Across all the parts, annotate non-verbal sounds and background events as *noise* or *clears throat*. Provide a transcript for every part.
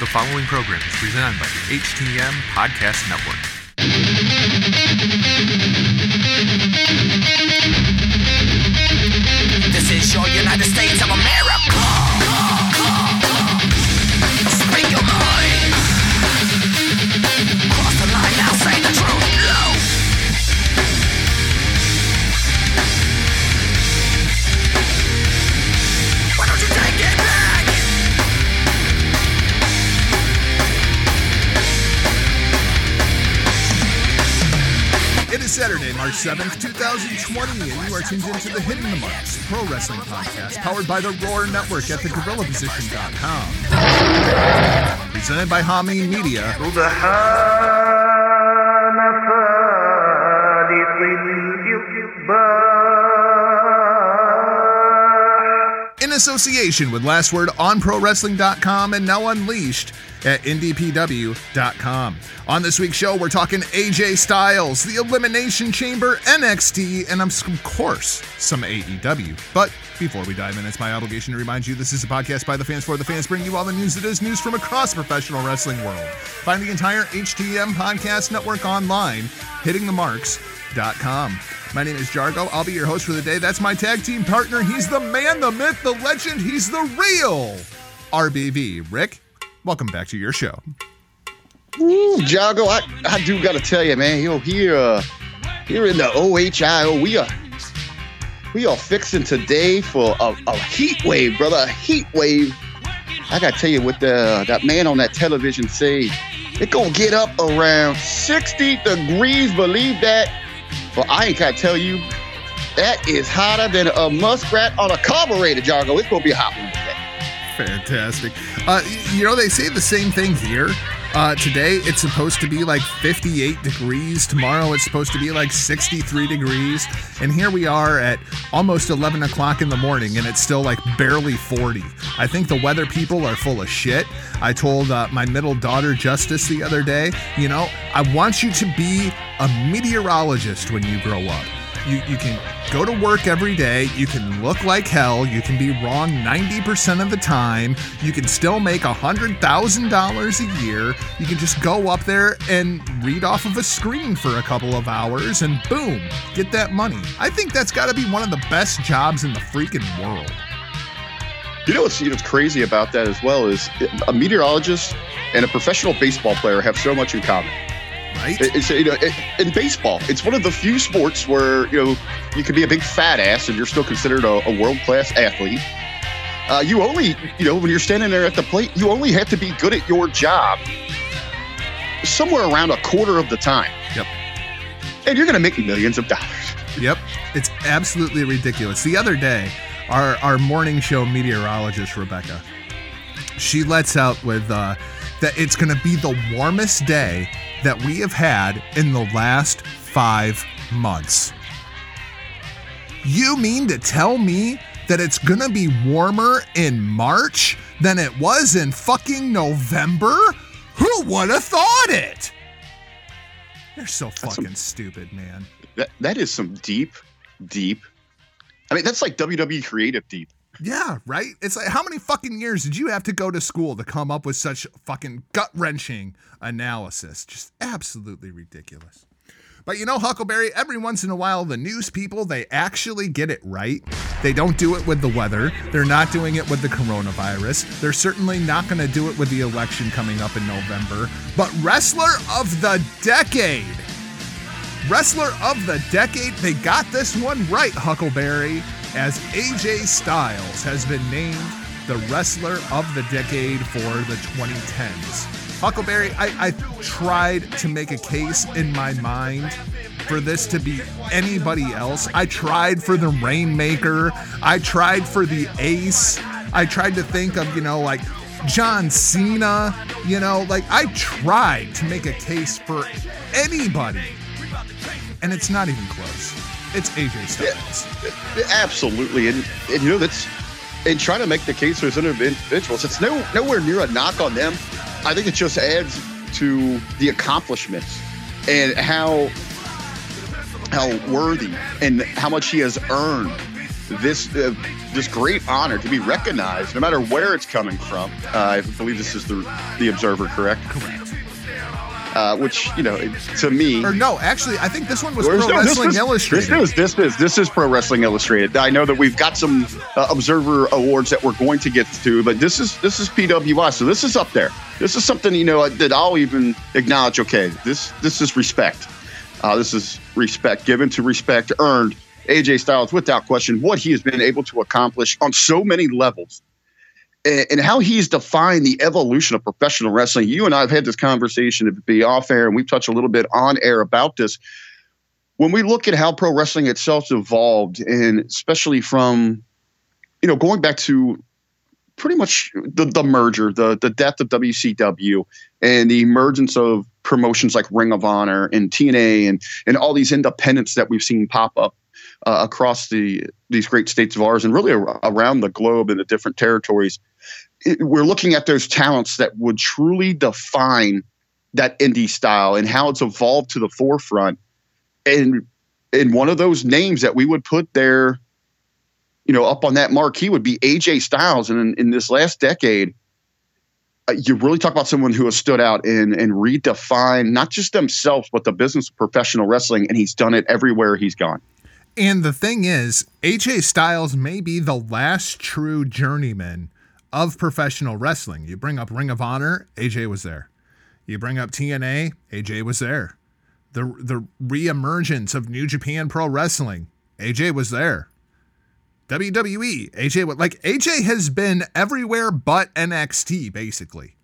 The following program is presented by the HTM Podcast Network. This is your 7th, 2020, and you are tuned into the Hitting the Marks Pro Wrestling Podcast, powered by the Roar Network at thegorillaposition.com. Presented by Hami Media. In association with Last Word on ProWrestling.com and now unleashed at NDPW.com. On this week's show, we're talking AJ Styles, the Elimination Chamber, NXT, and of course, some AEW. But before we dive in, it's my obligation to remind you this is a podcast by the fans for the fans, bringing you all the news that is news from across the professional wrestling world. Find the entire HTM podcast network online, hittingthemarks.com. My name is Jargo. I'll be your host for the day. That's my tag team partner. He's the man, the myth, the legend. He's the real RBV. Rick, welcome back to your show. Ooh, Jago, I, I do gotta tell you, man, yo, here uh here in the OHIO, we are we are fixing today for a, a heat wave, brother. A heat wave. I gotta tell you what the that man on that television say. It gonna get up around 60 degrees, believe that. But I ain't gotta tell you, that is hotter than a muskrat on a carburetor, Jargo. It's gonna be a hot one today. Fantastic. Uh, you know, they say the same thing here. Uh, today it's supposed to be like 58 degrees. Tomorrow it's supposed to be like 63 degrees. And here we are at almost 11 o'clock in the morning and it's still like barely 40. I think the weather people are full of shit. I told uh, my middle daughter Justice the other day, you know, I want you to be a meteorologist when you grow up. You, you can go to work every day. You can look like hell. You can be wrong 90% of the time. You can still make $100,000 a year. You can just go up there and read off of a screen for a couple of hours and boom, get that money. I think that's got to be one of the best jobs in the freaking world. You know what's, you know what's crazy about that as well is a meteorologist and a professional baseball player have so much in common. Right? It- It's you know it, in baseball, it's one of the few sports where you know you can be a big fat ass and you're still considered a, a world class athlete. Uh, you only you know when you're standing there at the plate, you only have to be good at your job somewhere around a quarter of the time, Yep. and you're going to make millions of dollars. Yep. It's absolutely ridiculous. The other day, our, our morning show meteorologist, Rebecca, she lets out with uh, that it's going to be the warmest day that we have had in the last five months. You mean to tell me that it's going to be warmer in March than it was in fucking November? Who would have thought it? You're so some- fucking stupid, man. That that is some deep, deep. I mean, that's like WWE creative deep. Yeah, right? It's like how many fucking years did you have to go to school to come up with such fucking gut wrenching analysis? Just absolutely ridiculous. But you know, Huckleberry, every once in a while, the news people, they actually get it right. They don't do it with the weather. They're not doing it with the coronavirus. They're certainly not going to do it with the election coming up in November. But Wrestler of the Decade. Wrestler of the Decade, they got this one right, Huckleberry, as AJ Styles has been named the Wrestler of the Decade for the 2010s. Huckleberry, I, I tried to make a case in my mind for this to be anybody else. I tried for the Rainmaker, I tried for the Ace, I tried to think of, you know, like John Cena, you know, like I tried to make a case for anybody and it's not even close. It's AJ Styles. Absolutely, and, and you know that's and trying to make the case for those individuals. It's no nowhere near a knock on them. I think it just adds to the accomplishments and how how worthy and how much he has earned this uh, this great honor to be recognized, no matter where it's coming from. Uh, I believe this is the the Observer, correct? Correct. Uh, which you know, to me, Or no, actually, I think this one was Pro no, Wrestling Illustrated. This is this is this is Pro Wrestling Illustrated. I know that we've got some uh, Observer awards that we're going to get to, but this is this is PWI, so this is up there. This is something you know that I'll even acknowledge. Okay, this this is respect. Uh, this is respect given to respect earned. AJ Styles, without question, what he has been able to accomplish on so many levels. And how he's defined the evolution of professional wrestling. You and I have had this conversation to be off air, and we've touched a little bit on air about this when we look at how pro wrestling itself evolved, and especially from, you know, going back to pretty much the, the merger, the the death of WCW, and the emergence of promotions like Ring of Honor and TNA, and and all these independents that we've seen pop up uh, across the these great states of ours, and really ar- around the globe in the different territories. It, we're looking at those talents that would truly define that indie style and how it's evolved to the forefront and and one of those names that we would put there, you know, up on that marquee would be AJ Styles. And in, in this last decade, uh, you really talk about someone who has stood out and and redefined not just themselves but the business of professional wrestling, and he's done it everywhere he's gone. And the thing is, AJ Styles may be the last true journeyman of professional wrestling. You bring up Ring of Honor, AJ was there. You bring up TNA, AJ was there. The the reemergence of New Japan Pro Wrestling, AJ was there. WWE, AJ like AJ has been everywhere but NXT basically.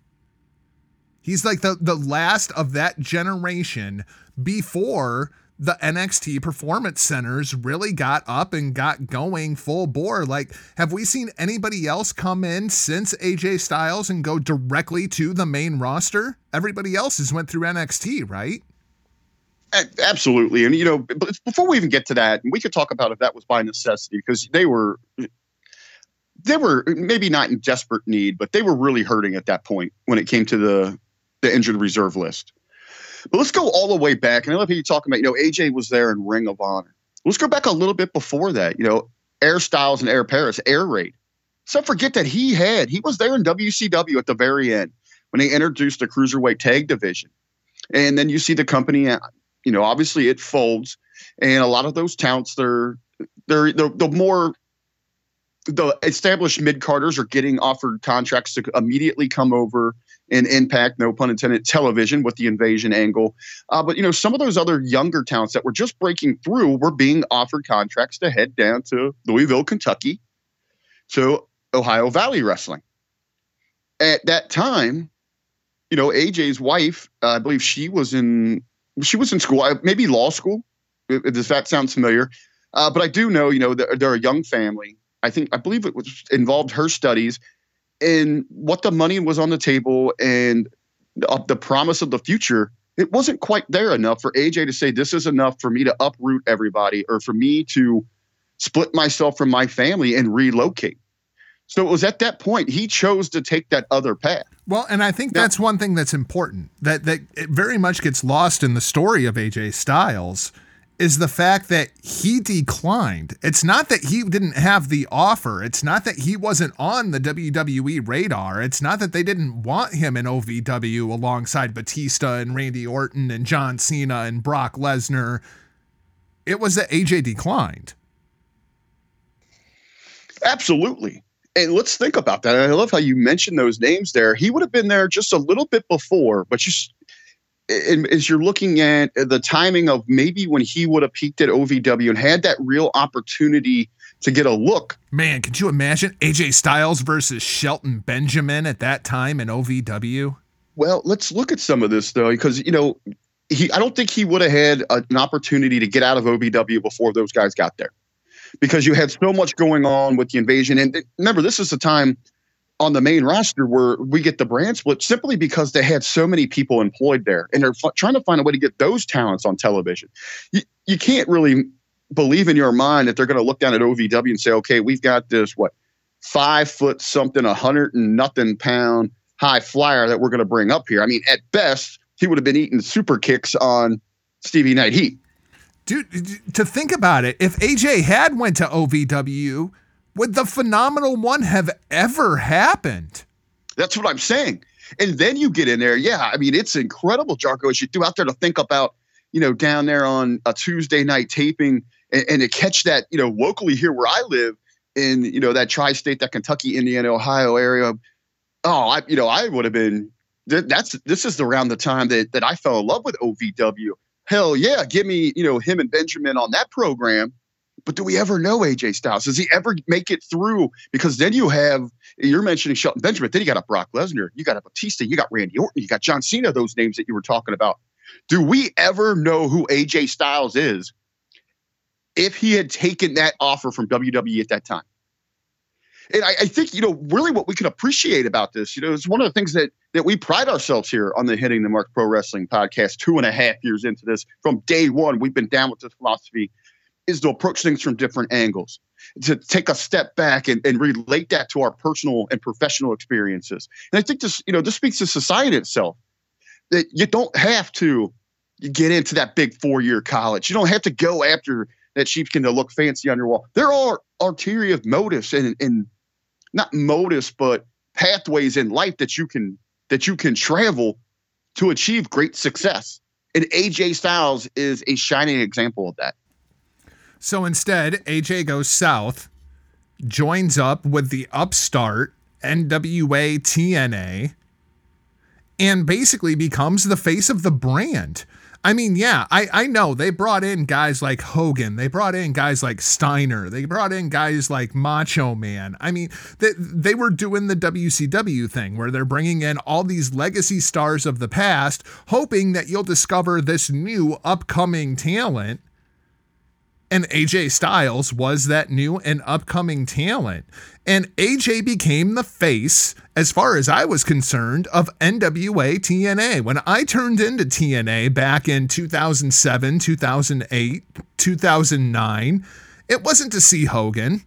He's like the the last of that generation before the NXT performance centers really got up and got going full bore. Like, have we seen anybody else come in since AJ Styles and go directly to the main roster? Everybody else has went through NXT, right? Absolutely, and you know, before we even get to that, we could talk about if that was by necessity because they were, they were maybe not in desperate need, but they were really hurting at that point when it came to the the injured reserve list. But let's go all the way back, and I love how you talking about, you know, AJ was there in Ring of Honor. Let's go back a little bit before that, you know, Air Styles and Air Paris, Air Raid. So forget that he had, he was there in WCW at the very end when they introduced the cruiserweight tag division. And then you see the company, uh, you know, obviously it folds, and a lot of those talents, they're they're the, the more the established mid carders are getting offered contracts to immediately come over and impact, no pun intended, television with the invasion angle. Uh, but you know, some of those other younger talents that were just breaking through were being offered contracts to head down to Louisville, Kentucky, to Ohio Valley Wrestling. At that time, you know, AJ's wife, uh, I believe she was in she was in school, uh, maybe law school. Does that sound familiar? Uh, but I do know, you know, they're, they're a young family. I think I believe it was involved her studies and what the money was on the table and uh, the promise of the future. It wasn't quite there enough for AJ to say this is enough for me to uproot everybody or for me to split myself from my family and relocate. So it was at that point he chose to take that other path. Well, and I think Yeah. that's one thing that's important that that it very much gets lost in the story of AJ Styles is the fact that he declined. It's not that he didn't have the offer. It's not that he wasn't on the WWE radar. It's not that they didn't want him in OVW alongside Batista and Randy Orton and John Cena and Brock Lesnar. It was that AJ declined. Absolutely. And let's think about that. I love how you mentioned those names there. He would have been there just a little bit before, but and as you're looking at the timing of maybe when he would have peaked at OVW and had that real opportunity to get a look. Man, could you imagine AJ Styles versus Shelton Benjamin at that time in OVW? Well, let's look at some of this though, because you know, he I don't think he would have had a- an opportunity to get out of OVW before those guys got there, because you had so much going on with the invasion. And remember, this is the time on the main roster where we get the brand split simply because they had so many people employed there, and they're f- trying to find a way to get those talents on television. You you can't really believe in your mind that they're going to look down at OVW and say, okay, we've got this what five foot something, a hundred and nothing pound high flyer that we're going to bring up here. I mean, at best, he would have been eating super kicks on Sunday Night Heat. Dude, to think about it, if AJ had went to OVW, would the phenomenal one have ever happened? That's what I'm saying. And then you get in there. Yeah, I mean, it's incredible, Jarko, as you do out there to think about, you know, down there on a Tuesday night taping and, and to catch that, you know, locally here where I live in, you know, that tri state, that Kentucky, Indiana, Ohio area. Oh, I, you know, I would have been, that's, this is around the time that, that I fell in love with OVW. Hell yeah, give me, you know, him and Benjamin on that program. But do we ever know AJ Styles? Does he ever make it through? Because then you have, you're mentioning Shelton Benjamin, then you got a Brock Lesnar, you got a Batista, you got Randy Orton, you got John Cena, those names that you were talking about. Do we ever know who AJ Styles is if he had taken that offer from WWE at that time? And I, I, think, you know, really what we can appreciate about this, you know, it's one of the things that that we pride ourselves here on the Hitting the Mark Pro Wrestling podcast, two and a half years into this. From day one, we've been down with this philosophy is to approach things from different angles, to take a step back and, and relate that to our personal and professional experiences. And I think this, you know, this speaks to society itself that you don't have to get into that big four year college. You don't have to go after that sheepskin to look fancy on your wall. There are ulterior motives and, and not motives, but pathways in life that you can that you can travel to achieve great success. And AJ Styles is a shining example of that. So instead, AJ goes south, joins up with the upstart NWA TNA, and basically becomes the face of the brand. I mean, yeah, I, I know they brought in guys like Hogan. They brought in guys like Steiner. They brought in guys like Macho Man. I mean, they, they were doing the WCW thing where they're bringing in all these legacy stars of the past, hoping that you'll discover this new upcoming talent and AJ Styles was that new and upcoming talent. And AJ became the face, as far as I was concerned, of NWA TNA. When I turned into TNA back in 2007, 2008, 2009, it wasn't to see Hogan.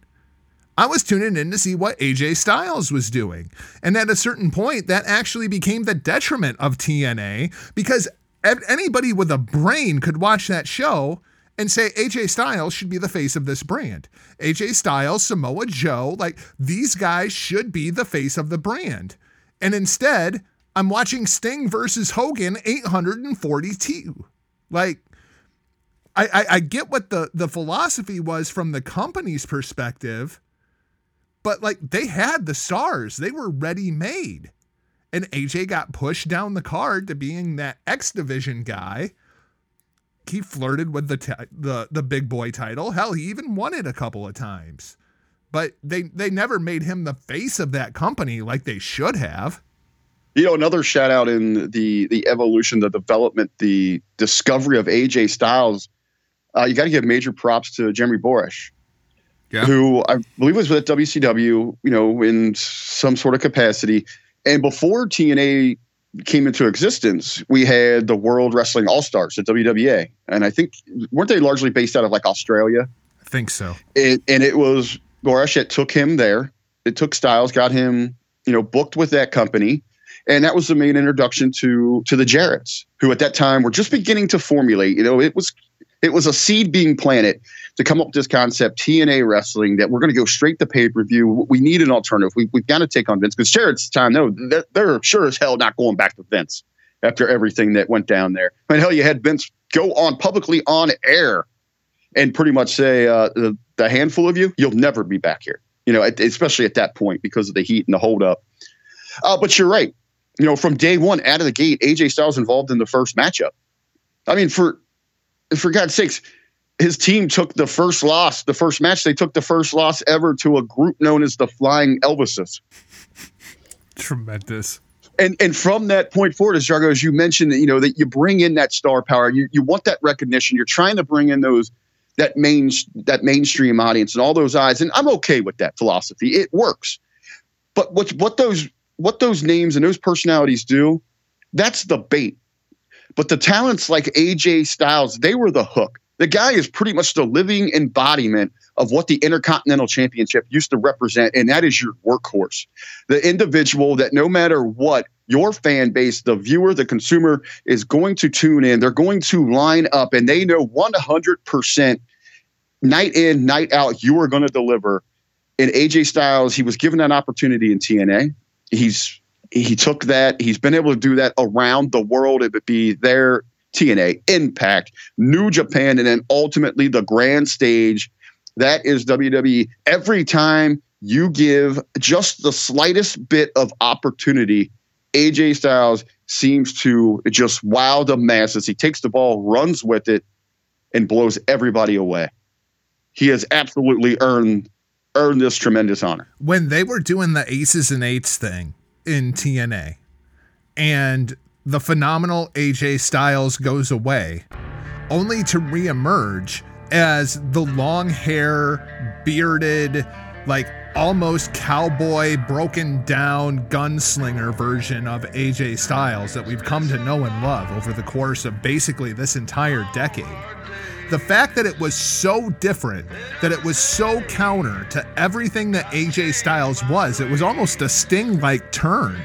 I was tuning in to see what AJ Styles was doing. And at a certain point, that actually became the detriment of TNA because anybody with a brain could watch that show and say AJ Styles should be the face of this brand. AJ Styles, Samoa Joe, like these guys should be the face of the brand. And instead, I'm watching Sting versus Hogan 842. Like, I, I, I get what the, the philosophy was from the company's perspective, but like they had the stars, they were ready made. And AJ got pushed down the card to being that X Division guy he flirted with the t- the the big boy title. Hell, he even won it a couple of times. But they they never made him the face of that company like they should have. You know, another shout out in the the evolution, the development, the discovery of AJ Styles. Uh, you got to give major props to Jeremy Borash, yeah. who I believe was with WCW, you know, in some sort of capacity. And before TNA came into existence, we had the World Wrestling All Stars the WWA, and I think weren't they largely based out of like Australia? I think so. It, and it was Borash that took him there. It took Styles, got him, you know, booked with that company, and that was the main introduction to to the Jarretts, who at that time were just beginning to formulate. You know, it was it was a seed being planted to come up with this concept, TNA wrestling, that we're going to go straight to pay per view. We need an alternative. We, we've got to take on Vince because Jarrett's time, no, they're, they're, sure as hell not going back to Vince after everything that went down there. I mean, hell, you had Vince go on publicly on air and pretty much say, uh, the, the handful of you, you'll never be back here. You know, especially at that point because of the heat and the holdup. Uh, but you're right. You know, from day one, out of the gate, AJ Styles involved in the first matchup. I mean, for for God's sakes, his team took the first loss, the first match. They took the first loss ever to a group known as the Flying Elvises. Tremendous. And and from that point forward, as Jargo, as you mentioned, you know that you bring in that star power. You you want that recognition. You're trying to bring in those that main that mainstream audience and all those eyes. And I'm okay with that philosophy. It works. But what what those what those names and those personalities do, that's the bait. But the talents like AJ Styles, they were the hook. The guy is pretty much the living embodiment of what the Intercontinental Championship used to represent, and that is your workhorse. The individual that no matter what, your fan base, the viewer, the consumer is going to tune in. They're going to line up and they know 100% night in, night out, you are going to deliver. And AJ Styles, he was given that opportunity in TNA. He's he took that. He's been able to do that around the world. It would be there, TNA, Impact, New Japan, and then ultimately the grand stage. That is WWE. Every time you give just the slightest bit of opportunity, AJ Styles seems to just wow the masses. He takes the ball, runs with it, and blows everybody away. He has absolutely earned earned this tremendous honor. When they were doing the aces and eights thing in TNA, and the phenomenal AJ Styles goes away, only to reemerge as the long hair, bearded, like almost cowboy, broken down gunslinger version of AJ Styles that we've come to know and love over the course of basically this entire decade. The fact that it was so different, that it was so counter to everything that AJ Styles was, it was almost a sting like turn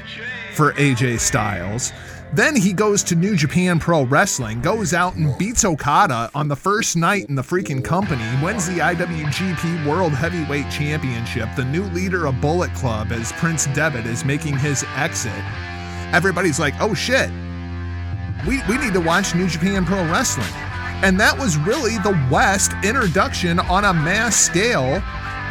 for AJ Styles. Then he goes to New Japan Pro Wrestling, goes out and beats Okada on the first night in the freaking company, wins the IWGP World Heavyweight Championship, the new leader of Bullet Club as Prince Devitt is making his exit. Everybody's like, oh shit, we, we need to watch New Japan Pro Wrestling. And that was really the West introduction on a mass scale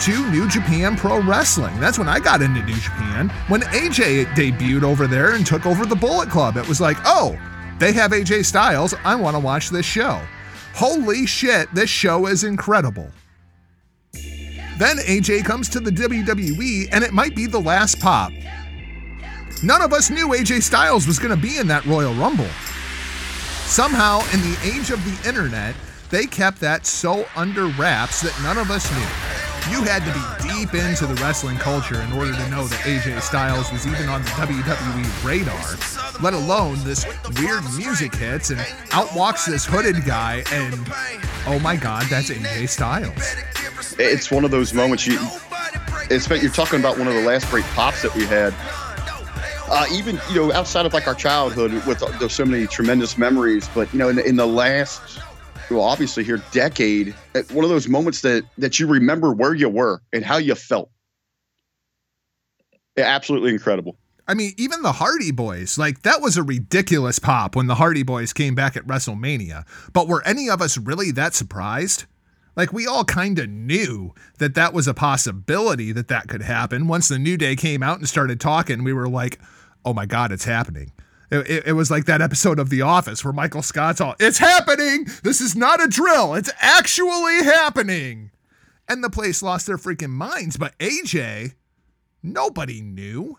to New Japan Pro Wrestling. That's when I got into New Japan. When AJ debuted over there and took over the Bullet Club, it was like, oh, they have AJ Styles. I want to watch this show. Holy shit, this show is incredible. Then AJ comes to the WWE, and it might be the last pop. None of us knew AJ Styles was going to be in that Royal Rumble. Somehow, in the age of the internet, they kept that so under wraps that none of us knew. You had to be deep into the wrestling culture in order to know that AJ Styles was even on the WWE radar, let alone this weird music hits and out walks this hooded guy, and oh my god, that's AJ Styles. It's one of those moments you. It's, you're talking about one of the last great pops that we had uh, even you know outside of like our childhood with there's so many tremendous memories but you know in, in the last well obviously here decade uh, one of those moments that that you remember where you were and how you felt yeah, absolutely incredible I mean, even the Hardy Boys, like that was a ridiculous pop when the Hardy Boys came back at WrestleMania. But were any of us really that surprised? Like we all kind of knew that that was a possibility that that could happen. Once the New Day came out and started talking, we were like, oh my God, it's happening. It, it, it, was like that episode of The Office where Michael Scott's all, it's happening. This is not a drill. It's actually happening. And the place lost their freaking minds. But AJ, nobody knew.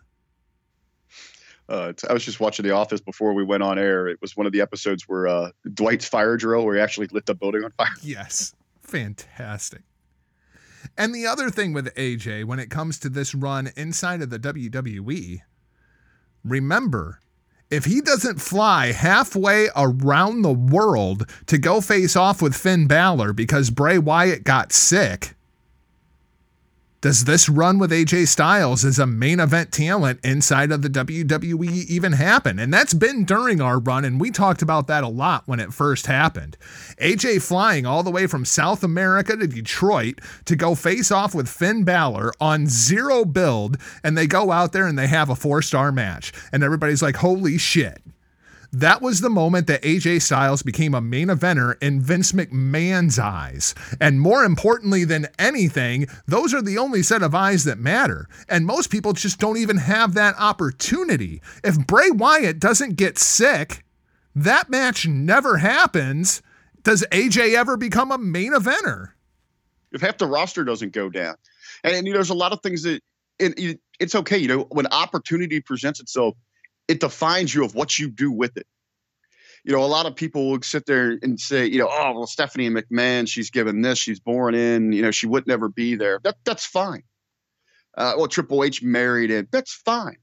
Uh, I was just watching The Office before we went on air. It was one of the episodes where uh, Dwight's fire drill, where he actually lit the building on fire. Yes. Fantastic. And the other thing with AJ, when it comes to this run inside of the WWE, remember, if he doesn't fly halfway around the world to go face off with Finn Balor because Bray Wyatt got sick, does this run with AJ Styles as a main event talent inside of the WWE even happen? And that's been during our run, and we talked about that a lot when it first happened. AJ flying all the way from South America to Detroit to go face off with Finn Balor on zero build, and they go out there and they have a four star match. And everybody's like, holy shit. That was the moment that AJ Styles became a main eventer in Vince McMahon's eyes. And more importantly than anything, those are the only set of eyes that matter. And most people just don't even have that opportunity. If Bray Wyatt doesn't get sick, that match never happens. Does AJ ever become a main eventer? If half the roster doesn't go down. And, and you know, there's a lot of things that it, it's okay. You know, when opportunity presents itself, it defines you of what you do with it. You know, a lot of people will sit there and say, you know, oh well, Stephanie McMahon, she's given this, she's born in, you know, she would never be there. That that's fine. Uh, well, Triple H married it. That's fine.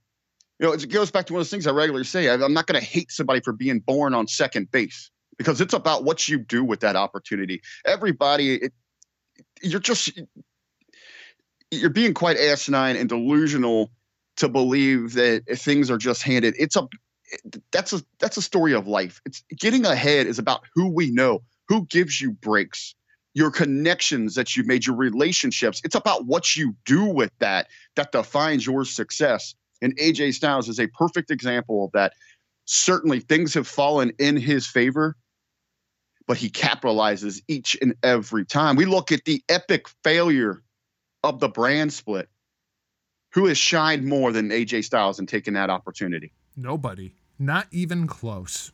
You know, it goes back to one of those things I regularly say. I'm not going to hate somebody for being born on second base because it's about what you do with that opportunity. Everybody, it, you're just you're being quite asinine and delusional to believe that things are just handed. It's a that's a that's a story of life. It's getting ahead is about who we know, who gives you breaks, your connections that you've made, your relationships. It's about what you do with that that defines your success. And AJ Styles is a perfect example of that. Certainly, things have fallen in his favor, but he capitalizes each and every time. We look at the epic failure of the brand split. Who has shined more than AJ Styles and taken that opportunity? Nobody. Not even close.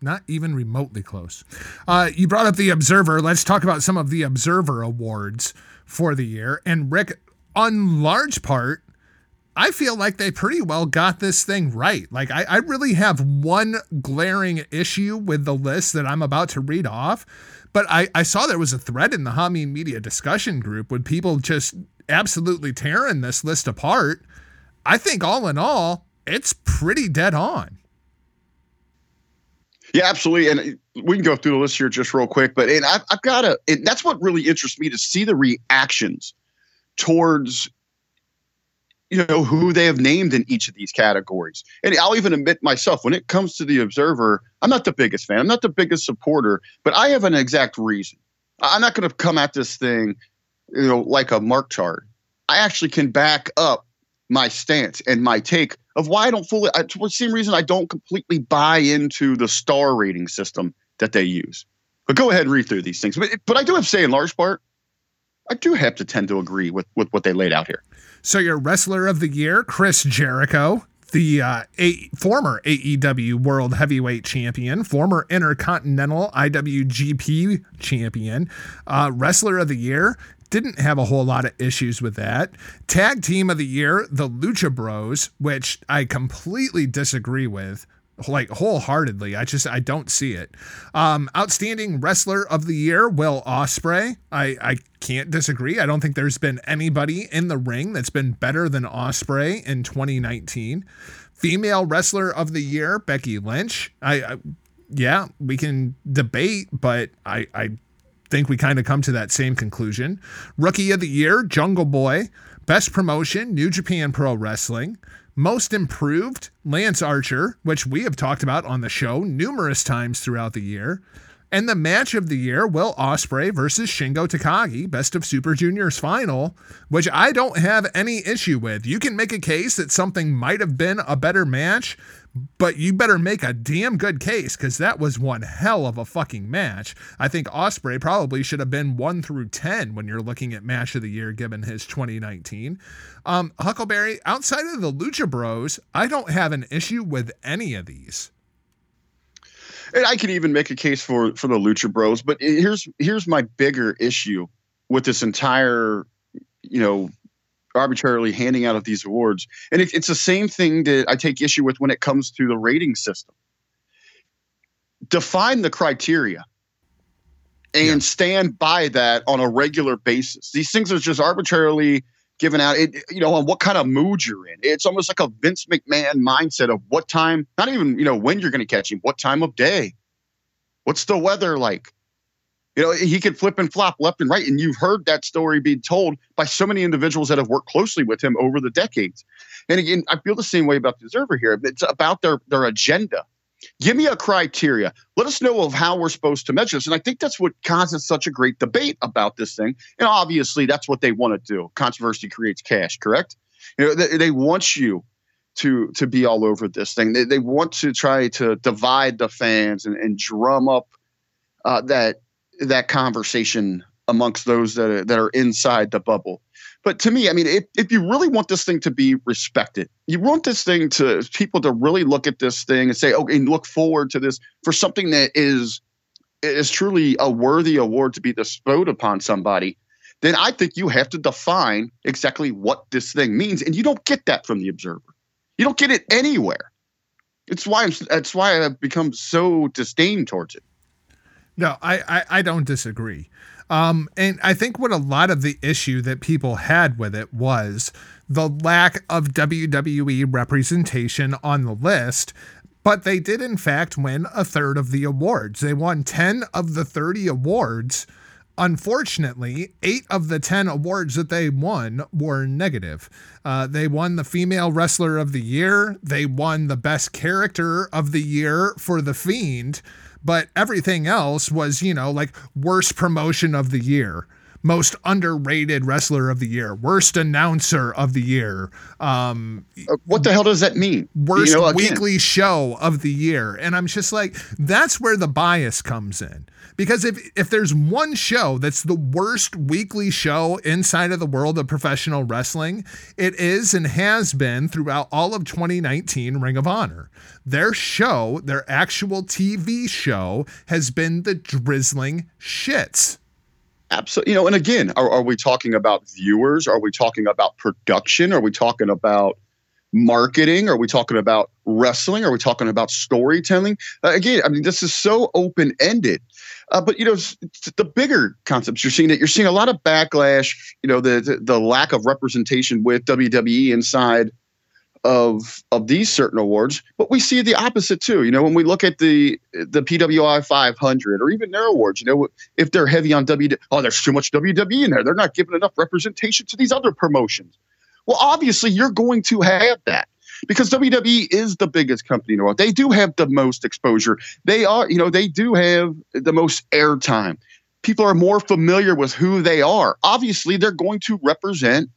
Not even remotely close. Uh, you brought up the Observer. Let's talk about some of the Observer awards for the year. And Rick, on large part, I feel like they pretty well got this thing right. Like, I, I really have one glaring issue with the list that I'm about to read off. But I, I saw there was a thread in the Hameen Media discussion group with people just absolutely tearing this list apart. I think all in all, it's pretty dead on. Yeah, absolutely. And we can go through the list here just real quick, but and I've, I've got to, that's what really interests me to see the reactions towards, you know, who they have named in each of these categories. And I'll even admit myself, when it comes to the Observer, I'm not the biggest fan, I'm not the biggest supporter, but I have an exact reason. I'm not going to come at this thing, you know, like a mark chart. I actually can back up my stance and my take of why I don't fully, I, for the same reason I don't completely buy into the star rating system that they use. But go ahead and read through these things. But, but I do have to say, in large part, I do have to tend to agree with, with what they laid out here. So, your wrestler of the year, Chris Jericho, the uh, a- former AEW World Heavyweight Champion, former Intercontinental IWGP Champion, uh, wrestler of the year, didn't have a whole lot of issues with that. Tag team of the year, the Lucha Bros, which I completely disagree with. Like wholeheartedly, I just I don't see it. Um, outstanding wrestler of the year, Will Ospreay. I I can't disagree. I don't think there's been anybody in the ring that's been better than Ospreay in 2019. Female wrestler of the year, Becky Lynch. I, I yeah, we can debate, but I I think we kind of come to that same conclusion. Rookie of the Year, Jungle Boy. Best Promotion, New Japan Pro Wrestling. Most Improved, Lance Archer, which we have talked about on the show numerous times throughout the year. And the match of the year, Will Ospreay versus Shingo Takagi, Best of Super Juniors final, which I don't have any issue with. You can make a case that something might have been a better match, but you better make a damn good case because that was one hell of a fucking match. I think Ospreay probably should have been one through 10 when you're looking at match of the year given his 2019. Um, Huckleberry, outside of the Lucha Bros, I don't have an issue with any of these. And I could even make a case for for the Lucha Bros, but here's here's my bigger issue with this entire, you know, arbitrarily handing out of these awards. And it, it's the same thing that I take issue with when it comes to the rating system. Define the criteria and yeah. stand by that on a regular basis. These things are just arbitrarily given out it you know on what kind of mood you're in it's almost like a vince mcmahon mindset of what time not even you know when you're going to catch him what time of day what's the weather like you know, he could flip and flop left and right. And you've heard that story being told by so many individuals that have worked closely with him over the decades. And again, I feel the same way about the observer here. It's about their their agenda. Give me a criteria. Let us know of how we're supposed to measure this. And I think that's what causes such a great debate about this thing. And obviously, that's what they want to do. Controversy creates cash, correct? You know, they, they want you to to be all over this thing. They, they want to try to divide the fans and, and drum up uh, that that conversation amongst those that are, that are inside the bubble. But to me, I mean, if, if you really want this thing to be respected, you want this thing to people to really look at this thing and say, okay, and look forward to this for something that is is truly a worthy award to be bestowed upon somebody, then I think you have to define exactly what this thing means. And you don't get that from the observer. You don't get it anywhere. It's why I'm, that's why I've become so disdain towards it. No, I, I, I don't disagree. Um, and I think what a lot of the issue that people had with it was the lack of WWE representation on the list. But they did, in fact, win a third of the awards. They won 10 of the 30 awards unfortunately, eight of the 10 awards that they won were negative. Uh, they won the Female Wrestler of the Year, they won the Best Character of the Year for The Fiend, but everything else was, you know, like Worst Promotion of the Year most underrated wrestler of the year, worst announcer of the year, um, uh, what the hell does that mean? Worst you know, weekly show of the year, and I'm just like, that's where the bias comes in. Because if if there's one show that's the worst weekly show inside of the world of professional wrestling, it is and has been throughout all of 2019 Ring of Honor. Their show, their actual TV show, has been the drizzling shits. Absolutely. You know, and again, are, are we talking about viewers? Are we talking about production? Are we talking about marketing? Are we talking about wrestling? Are we talking about storytelling? Uh, again, I mean, this is so open ended. Uh, but you know, the bigger concepts you're seeing that you're seeing a lot of backlash. You know, the, the the lack of representation with WWE inside of of these certain awards, but we see the opposite too. You know, when we look at the the PWI 500 or even their awards, you know, if they're heavy on WWE, oh, there's too much WWE in there. They're not giving enough representation to these other promotions. Well, obviously, you're going to have that because WWE is the biggest company in the world. They do have the most exposure. They are, you know, they do have the most airtime. People are more familiar with who they are. Obviously, they're going to represent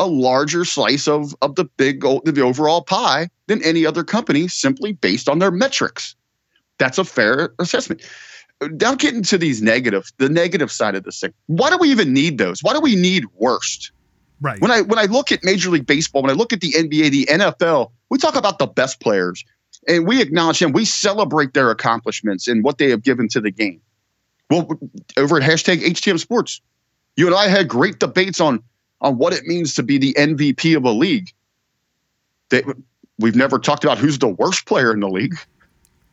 a larger slice of of the big the overall pie than any other company simply based on their metrics. That's a fair assessment. Now getting to these negative, the negative side of this thing. Why do we even need those? Why do we need worst? Right. When I when I look at Major League Baseball, when I look at the NBA, the NFL, we talk about the best players and we acknowledge them. We celebrate their accomplishments and what they have given to the game. Well, over at hashtag HTM Sports, you and I had great debates on on what it means to be the MVP of a league. They, we've never talked about who's the worst player in the league.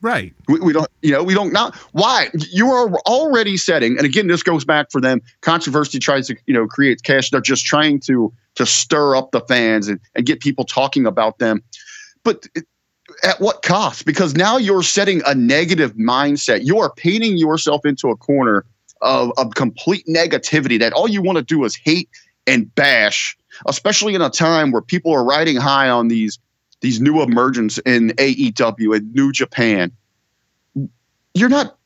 Right. We, we, don't, you know, we don't not why you are already setting, and again, this goes back for them. Controversy tries to, you know, create cash. They're just trying to to stir up the fans and, and get people talking about them. But at what cost? Because now you're setting a negative mindset. You are painting yourself into a corner of, of complete negativity that all you want to do is hate and bash, especially in a time where people are riding high on these these new emergence in AEW and New Japan. You're not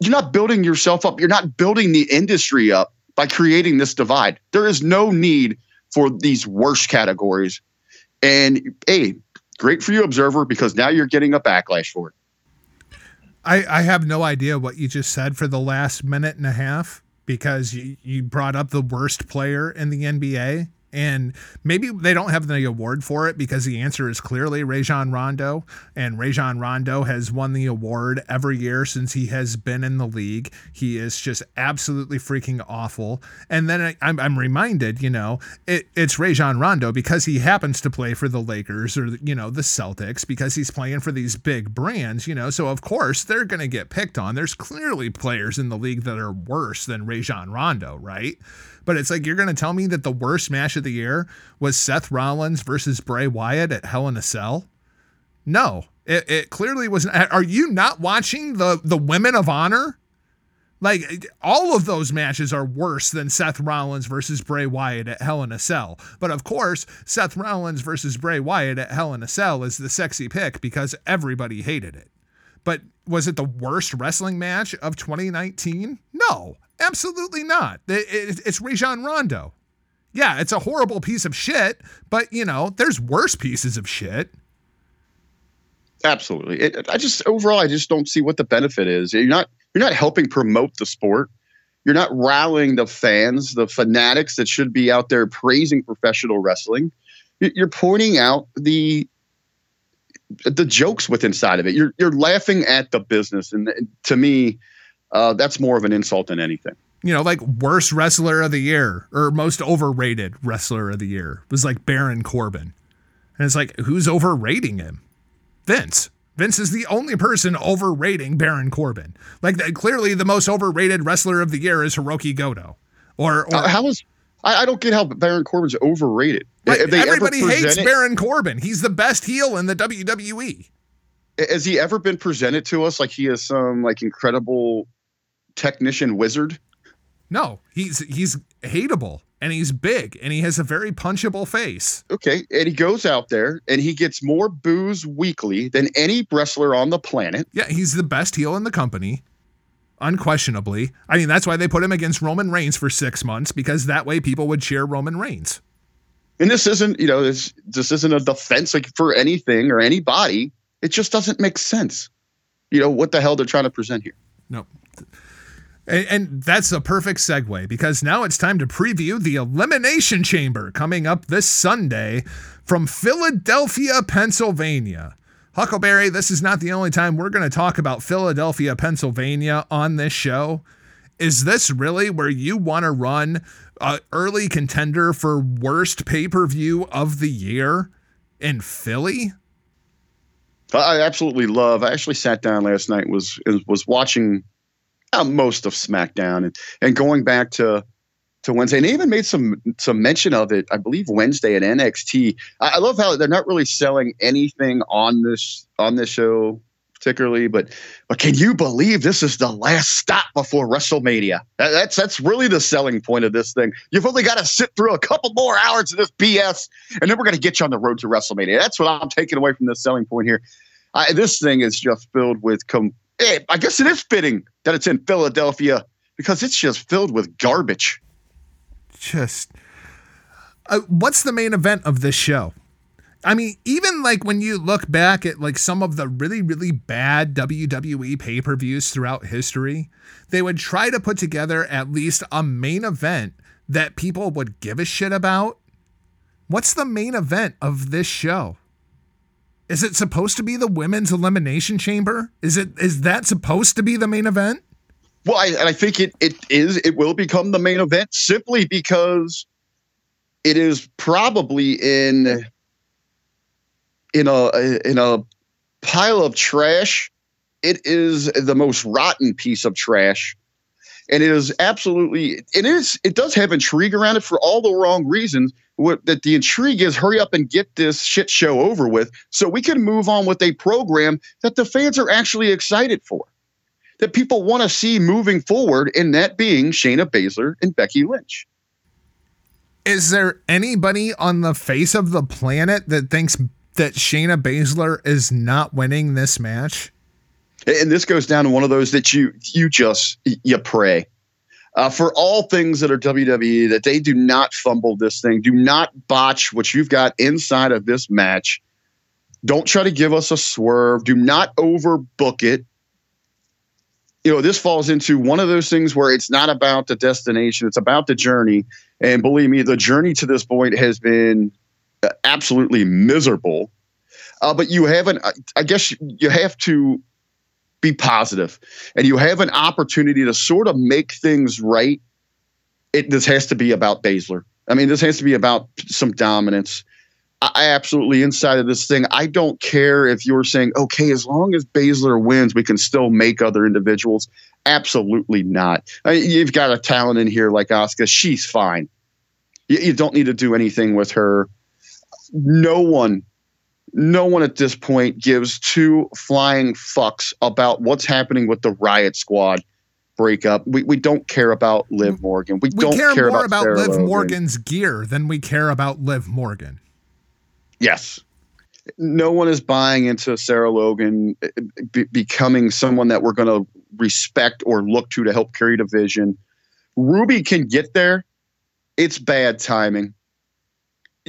you're not building yourself up. You're not building the industry up by creating this divide. There is no need for these worst categories. And hey, great for you, Observer, because now you're getting a backlash for it. I, I have no idea what you just said for the last minute and a half because you, you brought up the worst player in the NBA and maybe they don't have the award for it because the answer is clearly Rajon Rondo. And Rajon Rondo has won the award every year since he has been in the league. He is just absolutely freaking awful. And then I, am reminded, you know, it, it's Rajon Rondo because he happens to play for the Lakers or, you know, the Celtics because he's playing for these big brands, you know. So, of course, they're going to get picked on. There's clearly players in the league that are worse than Rajon Rondo, right? But it's like you're going to tell me that the worst match of the year was Seth Rollins versus Bray Wyatt at Hell in a Cell? No, it, it clearly was. Not. Are you not watching the the Women of Honor? Like all of those matches are worse than Seth Rollins versus Bray Wyatt at Hell in a Cell. But of course, Seth Rollins versus Bray Wyatt at Hell in a Cell is the sexy pick because everybody hated it. But was it the worst wrestling match of 2019? No, Absolutely not. It's Rajon Rondo. Yeah, it's a horrible piece of shit, but you know, there's worse pieces of shit. Absolutely. It, I just overall, I just don't see what the benefit is. You're not you're not helping promote the sport. You're not rallying the fans, the fanatics that should be out there praising professional wrestling. You're pointing out the the jokes with inside of it. You're you're laughing at the business, and to me, uh, that's more of an insult than anything. You know, like worst wrestler of the year or most overrated wrestler of the year was like Baron Corbin. And it's like, who's overrating him? Vince. Vince is the only person overrating Baron Corbin. Like, clearly, the most overrated wrestler of the year is Hirooki Goto. Or, or uh, how is I, I, don't get how Baron Corbin's overrated. Everybody hates it, Baron Corbin. He's the best heel in the WWE. Has he ever been presented to us like he is some like incredible technician wizard. No, he's he's hateable and he's big and he has a very punchable face. Okay, and he goes out there and he gets more boos weekly than any wrestler on the planet. Yeah, he's the best heel in the company. Unquestionably. I mean, that's why they put him against Roman Reigns for six months, because that way people would cheer Roman Reigns. And this isn't, you know, this this isn't a defense like for anything or anybody. It just doesn't make sense. You know what the hell they're trying to present here. No. And, and that's a perfect segue because now it's time to preview the Elimination Chamber coming up this Sunday from Philadelphia, Pennsylvania. Huckleberry, this is not the only time we're going to talk about Philadelphia, Pennsylvania on this show. Is this really where you want to run early contender for worst pay per view of the year in Philly? I absolutely love. I actually sat down last night was was watching uh, most of SmackDown and and going back to to Wednesday, and they even made some some mention of it. I believe Wednesday at NXT. I, I love how they're not really selling anything on this on this show particularly, but but can you believe this is the last stop before WrestleMania? That, that's that's really the selling point of this thing. You've only got to sit through a couple more hours of this BS, and then we're going to get you on the road to WrestleMania. That's what I'm taking away from this selling point here. I, this thing is just filled with. Com- eh, I guess it is fitting that it's in Philadelphia because it's just filled with garbage. Just. Uh, what's the main event of this show? I mean, even like when you look back at like some of the really, really bad WWE pay per views throughout history, they would try to put together at least a main event that people would give a shit about. What's the main event of this show? Is it supposed to be the women's elimination chamber? Is it is that supposed to be the main event? Well, I, I think it it is. It will become the main event simply because it is probably in in a in a pile of trash. It is the most rotten piece of trash, and it is absolutely. It is. It does have intrigue around it for all the wrong reasons. What that the intrigue is, hurry up and get this shit show over with, so we can move on with a program that the fans are actually excited for, that people want to see moving forward, and that being Shayna Baszler and Becky Lynch. Is there anybody on the face of the planet that thinks that Shayna Baszler is not winning this match? And this goes down to one of those that you you just you pray uh, for all things that are WWE that they do not fumble this thing, do not botch what you've got inside of this match. Don't try to give us a swerve. Do not overbook it. You know, this falls into one of those things where it's not about the destination, it's about the journey. And believe me, the journey to this point has been absolutely miserable. Uh, but you haven't, I guess you have to be positive and you have an opportunity to sort of make things right. It, this has to be about Baszler. I mean, this has to be about some dominance. I, absolutely inside of this thing. I don't care if you're saying, okay, as long as Baszler wins, we can still make other individuals. Absolutely not. I you've got a talent in here like Asuka. She's fine. You, you don't need to do anything with her no one no one at this point gives two flying fucks about what's happening with the riot squad breakup. We, we don't care about Liv Morgan. We, we don't care, care more about, about Liv Logan. Morgan's gear than we care about Liv Morgan. Yes. No one is buying into Sarah Logan eh, be, becoming someone that we're going to respect or look to to help carry the vision. Ruby can get there. It's bad timing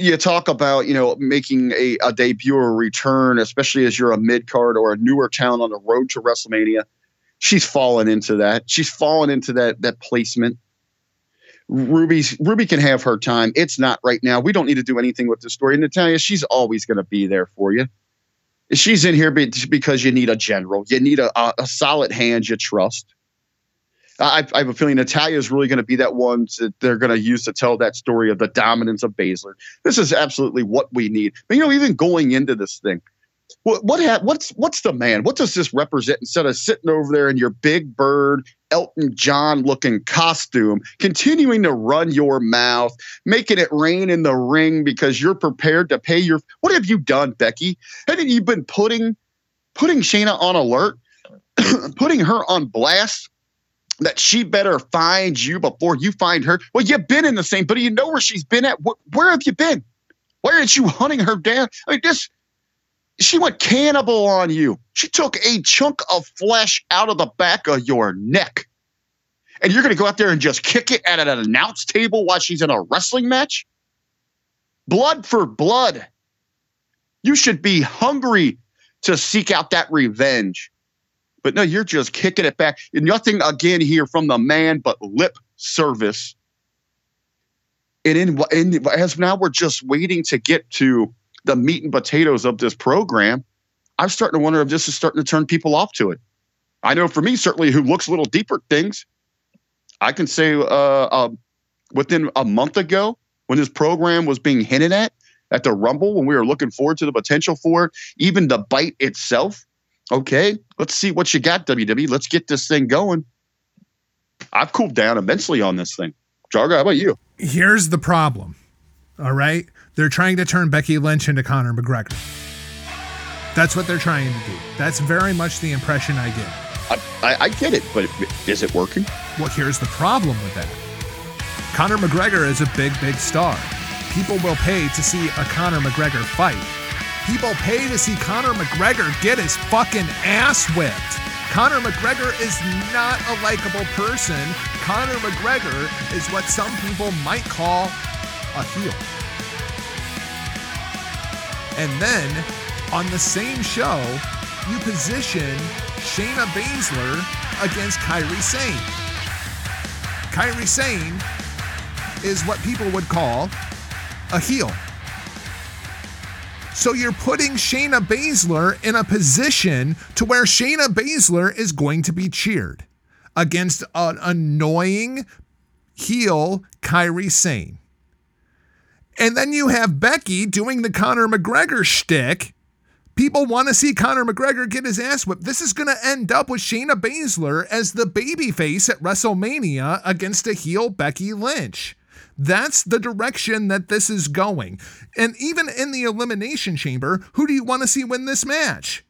you talk about you know making a, a debut or a return, especially as you're a mid card or a newer talent on the road to WrestleMania. She's fallen into that. She's fallen into that that placement. Ruby's Ruby can have her time. It's not right now. We don't need to do anything with the story. Natalya, she's always going to be there for you. She's in here because you need a general. You need a, a solid hand you trust. I, I have a feeling Natalya is really going to be that one that they're going to use to tell that story of the dominance of Baszler. This is absolutely what we need. But you know, even going into this thing, what what ha- what's what's the man? What does this represent instead of sitting over there in your big bird Elton John looking costume, continuing to run your mouth, making it rain in the ring because you're prepared to pay your what have you done, Becky? Haven't you been putting putting Shayna on alert, *clears throat* putting her on blast that she better find you before you find her. Well, you've been in the same, but you know where she's been at? Where, where have you been? Why aren't you hunting her down? I mean, this she went cannibal on you. She took a chunk of flesh out of the back of your neck. And you're going to go out there and just kick it at an announce table while she's in a wrestling match? Blood for blood. You should be hungry to seek out that revenge. But no, you're just kicking it back. Nothing again here from the man but lip service. And in, in as now we're just waiting to get to the meat and potatoes of this program, I'm starting to wonder if this is starting to turn people off to it. I know for me, certainly, who looks a little deeper things, I can say uh, uh, within a month ago, when this program was being hinted at at the Rumble, when we were looking forward to the potential for it, even the bite itself. Okay, let's see what you got, WWE. Let's get this thing going. I've cooled down immensely on this thing. Jargo, how about you? Here's the problem. All right. They're trying to turn Becky Lynch into Conor McGregor. That's what they're trying to do. That's very much the impression I get. I, I, I get it, but is it working? Well, here's the problem with that. Conor McGregor is a big, big star. People will pay to see a Conor McGregor fight. People pay to see Conor McGregor get his fucking ass whipped. Conor McGregor is not a likable person. Conor McGregor is what some people might call a heel. And then on the same show, you position Shayna Baszler against Kairi Sane. Kairi Sane is what people would call a heel. So you're putting Shayna Baszler in a position to where Shayna Baszler is going to be cheered against an annoying heel Kairi Sane. And then you have Becky doing the Conor McGregor shtick. People want to see Conor McGregor get his ass whipped. This is going to end up with Shayna Baszler as the babyface at WrestleMania against a heel Becky Lynch. That's the direction that this is going. And even in the Elimination Chamber, who do you want to see win this match?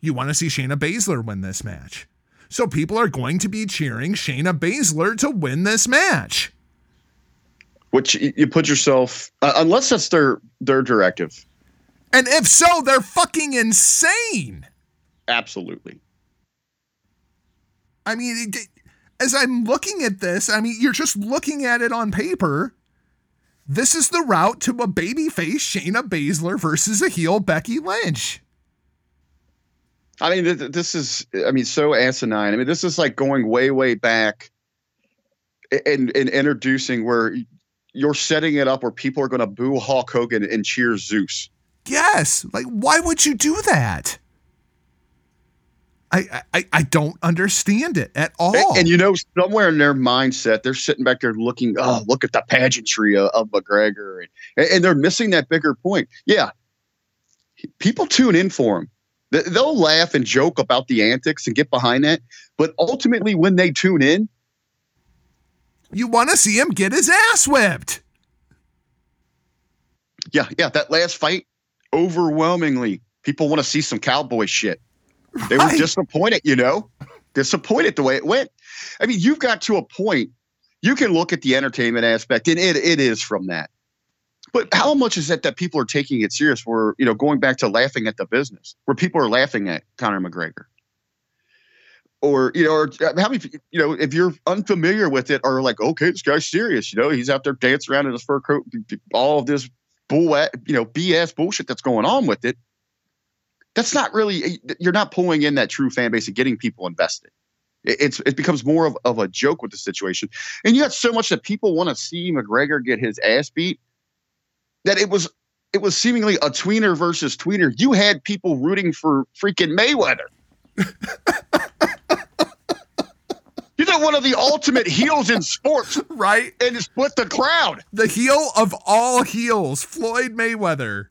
You want to see Shayna Baszler win this match. So people are going to be cheering Shayna Baszler to win this match which you put yourself uh, unless that's their their directive. And if so, they're fucking insane. Absolutely. I mean, as I'm looking at this, I mean, you're just looking at it on paper. This is the route to a babyface Shayna Baszler versus a heel Becky Lynch. I mean, this is, I mean, so asinine. I mean, this is like going way, way back and, and introducing where you're setting it up where people are going to boo Hulk Hogan and cheer Zeus. Yes. Like, why would you do that? I, I, I don't understand it at all. And, and, you know, somewhere in their mindset, they're sitting back there looking, oh, look at the pageantry of, of McGregor. And, and, they're missing that bigger point. Yeah. People tune in for him. They'll laugh and joke about the antics and get behind that. But ultimately, when they tune in, you want to see him get his ass whipped. Yeah, yeah. That last fight, overwhelmingly, people want to see some cowboy shit. They right. were disappointed, you know, disappointed the way it went. I mean, you've got to a point. You can look at the entertainment aspect, and it it is from that. But how much is it that people are taking it serious? Where you know, going back to laughing at the business, where people are laughing at Conor McGregor or you know, or uh, how many, you know, if you're unfamiliar with it, are like, okay, this guy's serious, you know, he's out there dancing around in his fur coat, all of this bull, you know, BS bullshit that's going on with it. That's not really, eh, you're not pulling in that true fan base and getting people invested. It's it becomes more of, of a joke with the situation, and you got so much that people want to see McGregor get his ass beat that it was it was seemingly a tweener versus tweener. You had people rooting for freaking Mayweather. *laughs* He's not one of the ultimate heels in sports, *laughs* right? And split the crowd. The heel of all heels, Floyd Mayweather,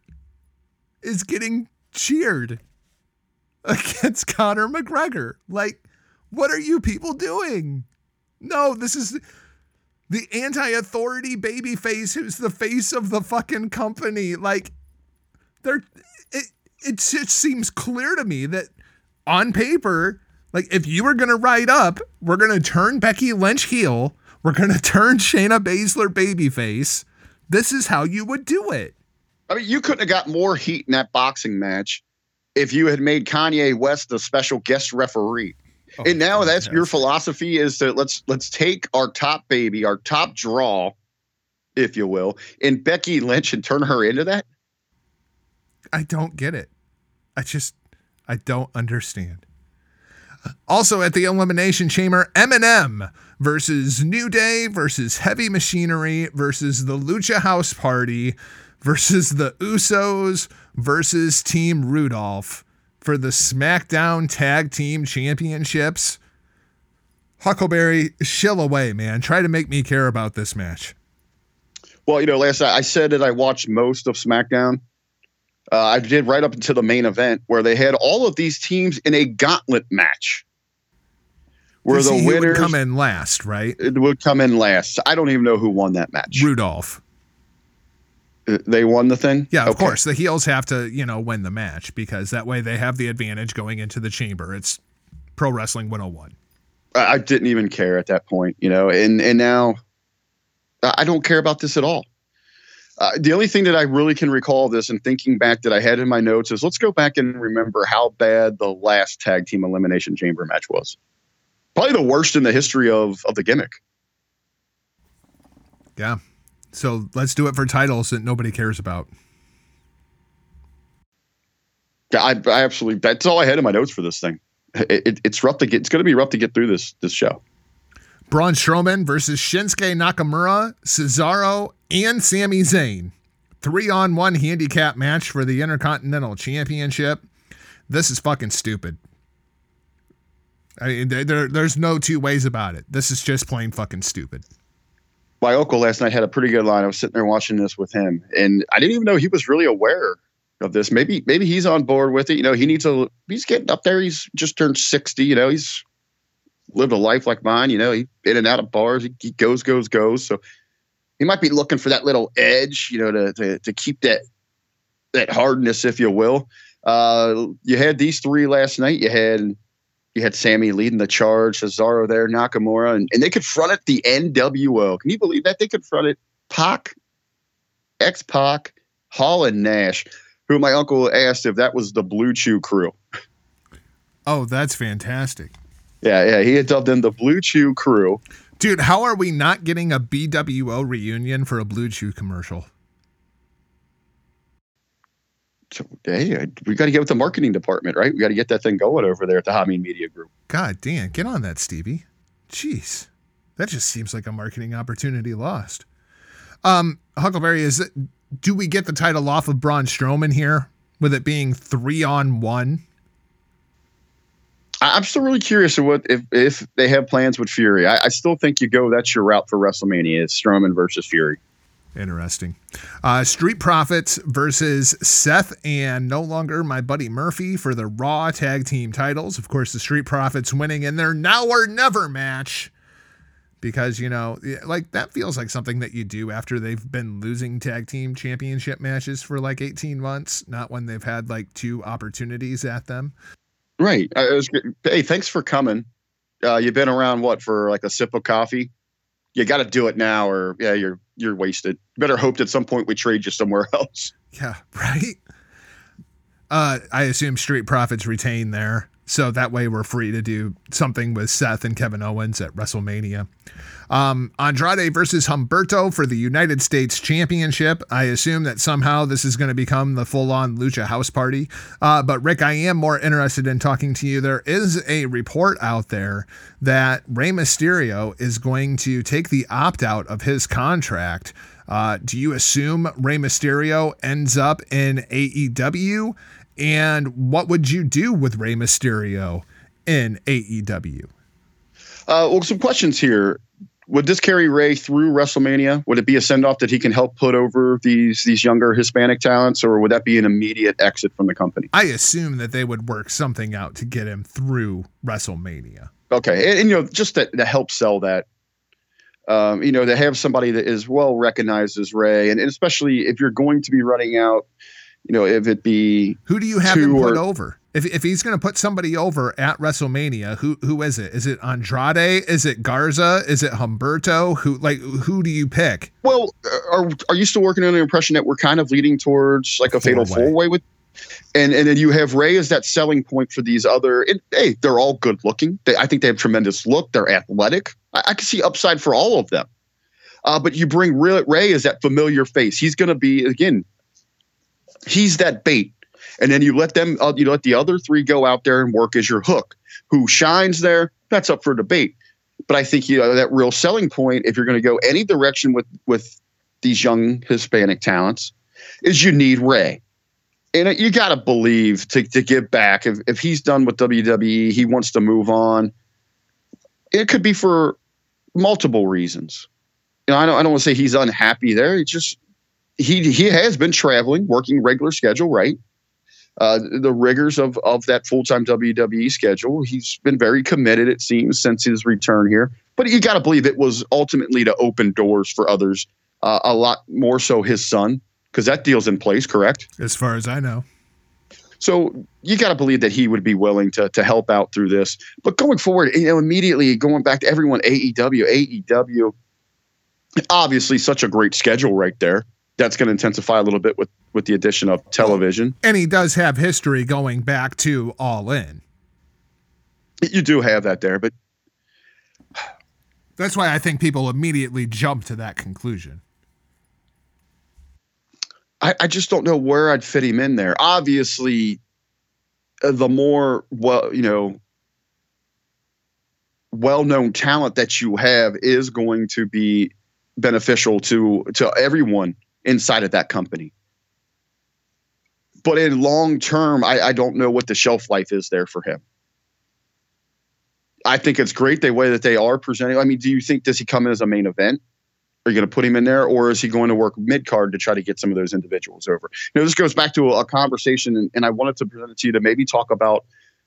is getting cheered against *laughs* Conor McGregor. Like, what are you people doing? No, this is the anti-authority baby face who's the face of the fucking company. Like, they're it, it just seems clear to me that on paper Like, if you were to write up, we're to turn Becky Lynch heel, we're to *laughs* turn Shayna Baszler babyface, this is how you would do it. I mean, you couldn't have got more heat in that boxing match if you had made Kanye West the special guest referee. Oh, and now that's your philosophy is that let's let's take our top baby, our top draw, if you will, and Becky Lynch and turn her into that. I don't get it. I just I don't understand. Also at the elimination chamber, Eminem versus New Day versus Heavy Machinery versus the Lucha House Party versus the Usos versus Team Rudolph for the SmackDown Tag Team Championships. Huckleberry, shill away, man. Try to make me care about this match. Well, you know, last night I said that I watched most of SmackDown. Uh, I did right up until the main event where they had all of these teams in a gauntlet match, where the who would come in last, right? it would come in last. I don't even know who won that match. Rudolph. Uh, They won the thing. Yeah, of Okay. course. The heels have to, you know, win the match because that way they have the advantage going into the chamber. It's Pro Wrestling 101. I I didn't even care at that point, you know, and and now I I don't care about this at all. Uh, the only thing that I really can recall this and thinking back that I had in my notes is let's go back and remember how bad the last tag team elimination chamber match was. Probably the worst in the history of of the gimmick. Yeah. So let's do it for titles that nobody cares about. Yeah, I, I absolutely that's all I had in my notes for this thing. It, it, it's rough to get. It's going to be rough to get through this this show. Braun Strowman versus Shinsuke Nakamura, Cesaro, and Sami Zayn. Three on one handicap match for the Intercontinental Championship. This is fucking stupid. I mean, there, there- there's no two ways about it. This is just plain fucking stupid. My uncle last night had a pretty good line. I was sitting there watching this with him, and I didn't even know he was really aware of this. Maybe maybe he's on board with it. You know, he needs a. He's getting up there. He's just turned sixty. You know, he's lived a life like mine. You know, he in and out of bars. He, he goes, goes, goes. So he might be looking for that little edge. You know, to to, to keep that that hardness, if you will. Uh, you had these three last night. You had you had Sami leading the charge, Cesaro there, Nakamura, and, and they confronted the NWO. Can you believe that? They confronted Pac, X Pac, Hall, and Nash, who my uncle asked if that was the Blue Chew crew. Oh, that's fantastic. Yeah, yeah, he had dubbed them the Blue Chew crew. Dude, how are we not getting a BWO reunion for a Blue Chew commercial? So, hey, we got to get with the marketing department, right? We got to get that thing going over there at the Hameen Media Group. God damn, get on that, Stevie. Jeez. That just seems like a marketing opportunity lost. Um, Huckleberry, is it do we get the title off of Braun Strowman here? With it being three on one? I'm still really curious of what if if they have plans with Fury. I, I still think you go that's your route for WrestleMania is Strowman versus Fury. Interesting. Uh, Street Profits versus Seth and no longer my buddy Murphy for the Raw Tag Team titles. Of course, the Street Profits winning in their now or never match because, you know, like that feels like something that you do after they've been losing tag team championship matches for like 18 months, not when they've had like two opportunities at them. Right. Was, hey, thanks for coming. Uh, you've been around what for like a sip of coffee? You got to do it now, or yeah, you're you're wasted. Better hope at some point we trade you somewhere else. Yeah, *laughs* right. Uh, I assume Street Profits retain there, so that way we're free to do something with Seth and Kevin Owens at WrestleMania. Um, Andrade versus Humberto for the United States Championship. I assume that somehow this is going to become the full-on Lucha House Party. Uh, but Rick, I am more interested in talking to you. There is a report out there that Rey Mysterio is going to take the opt-out of his contract. Uh, do you assume Rey Mysterio ends up in AEW? And what would you do with Rey Mysterio in AEW? Uh, well, some questions here. Would this carry Rey through WrestleMania? Would it be a send off that he can help put over these these younger Hispanic talents, or would that be an immediate exit from the company? I assume that they would work something out to get him through WrestleMania. Okay, and, and, you know, just to, to help sell that, um, you know, to have somebody that is well recognized as Rey, and, and especially if you're going to be running out, you know, if it be Who do you have him put or- over? If, if he's going to put somebody over at WrestleMania, who who is it? Is it Andrade? Is it Garza? Is it Humberto? Who like who do you pick? Well, are are you still working on the impression that we're kind of leading towards like a fatal four way with, and and then you have Rey as that selling point for these other. And, hey, they're all good looking. They, I think they have tremendous look. They're athletic. I, I can see upside for all of them. Uh, but you bring Rey as that familiar face. He's going to be again. He's that bait, and then you let them. Uh, you let the other three go out there and work as your hook. Who shines there? That's up for debate. But I think you know that real selling point, if you're going to go any direction with with these young Hispanic talents, is you need Rey. And you got to believe to, to give back. If, if he's done with WWE, he wants to move on. It could be for multiple reasons. You know, I don't, I don't want to say he's unhappy there. It's just he he has been traveling, working regular schedule, right? Uh, the rigors of of that full time WWE schedule. He's been very committed, it seems, since his return here. But you got to believe it was ultimately to open doors for others, uh, a lot more so his son, because that deal's in place, correct? As far as I know, So you got to believe that he would be willing to to help out through this. But going forward, you know, immediately going back to everyone, AEW, AEW, obviously such a great schedule right there. That's going to intensify a little bit with with the addition of television. and he does have history going back to All In. You do have that there, but That's why I think people immediately jump to that conclusion. I, I just don't know where I'd fit him in there. Obviously, uh, the more well, you know, well-known talent that you have is going to be beneficial to to everyone inside of that company. But in long term, I, I don't know what the shelf life is there for him. I think it's great the way that they are presenting. I mean, do you think does he come in as a main event? Are you going to put him in there, or is he going to work mid card to try to get some of those individuals over? You know, this goes back to a, a conversation, and, and I wanted to present it to you to maybe talk about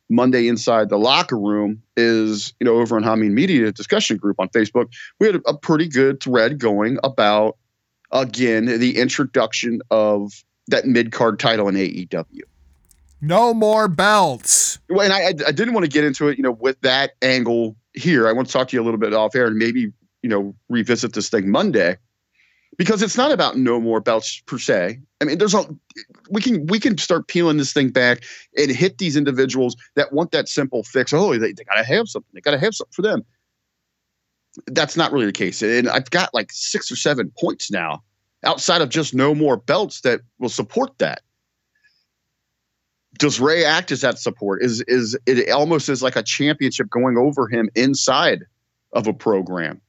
Monday inside the locker room. Is you know over on Hameen Media discussion group on Facebook, we had a, a pretty good thread going about again the introduction of that mid card title in AEW. No more belts. Well, and I, I I didn't want to get into it, you know, with that angle here. I want to talk to you a little bit off air and maybe, you know, revisit this thing Monday because it's not about no more belts per se. I mean, there's a we can we can start peeling this thing back and hit these individuals that want that simple fix. Oh, they, they gotta have something. They gotta have something for them. That's not really the case. And I've got like six or seven points now outside of just no more belts that will support that does Rey act as that support? Is is it almost is like a championship going over him inside of a program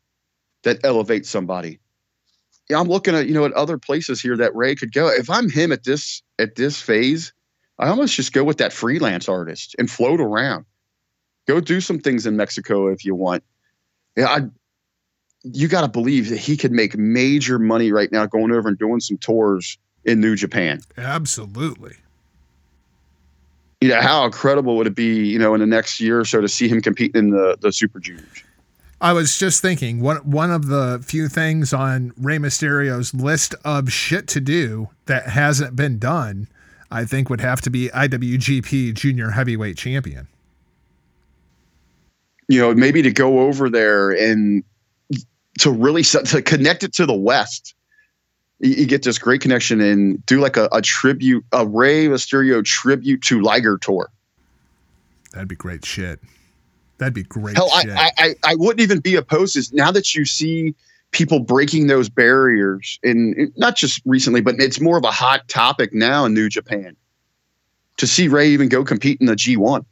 that elevates somebody? Yeah, I'm looking at you know at other places here that Rey could go. If I'm him at this at this phase, I almost just go with that freelance artist and float around. Go do some things in Mexico if you want. Yeah, I you got to believe that he could make major money right now going over and doing some tours in New Japan Absolutely. you know, how incredible would it be, you know, in the next year or so to see him competing in the the Super Juniors? I was just thinking one one of the few things on Rey Mysterio's list of shit to do that hasn't been done, I think would have to be IWGP Junior Heavyweight Champion. You know, maybe to go over there and to really set, to connect it to the West. You, you get this great connection and do like a, a tribute, a Rey Mysterio tribute to Liger tour. That'd be great shit. That'd be great Hell, I, shit. I, I, wouldn't even be opposed to this. now that you see people breaking those barriers, and not just recently, but it's more of a hot topic now in New Japan. To see Rey even go compete in the G1.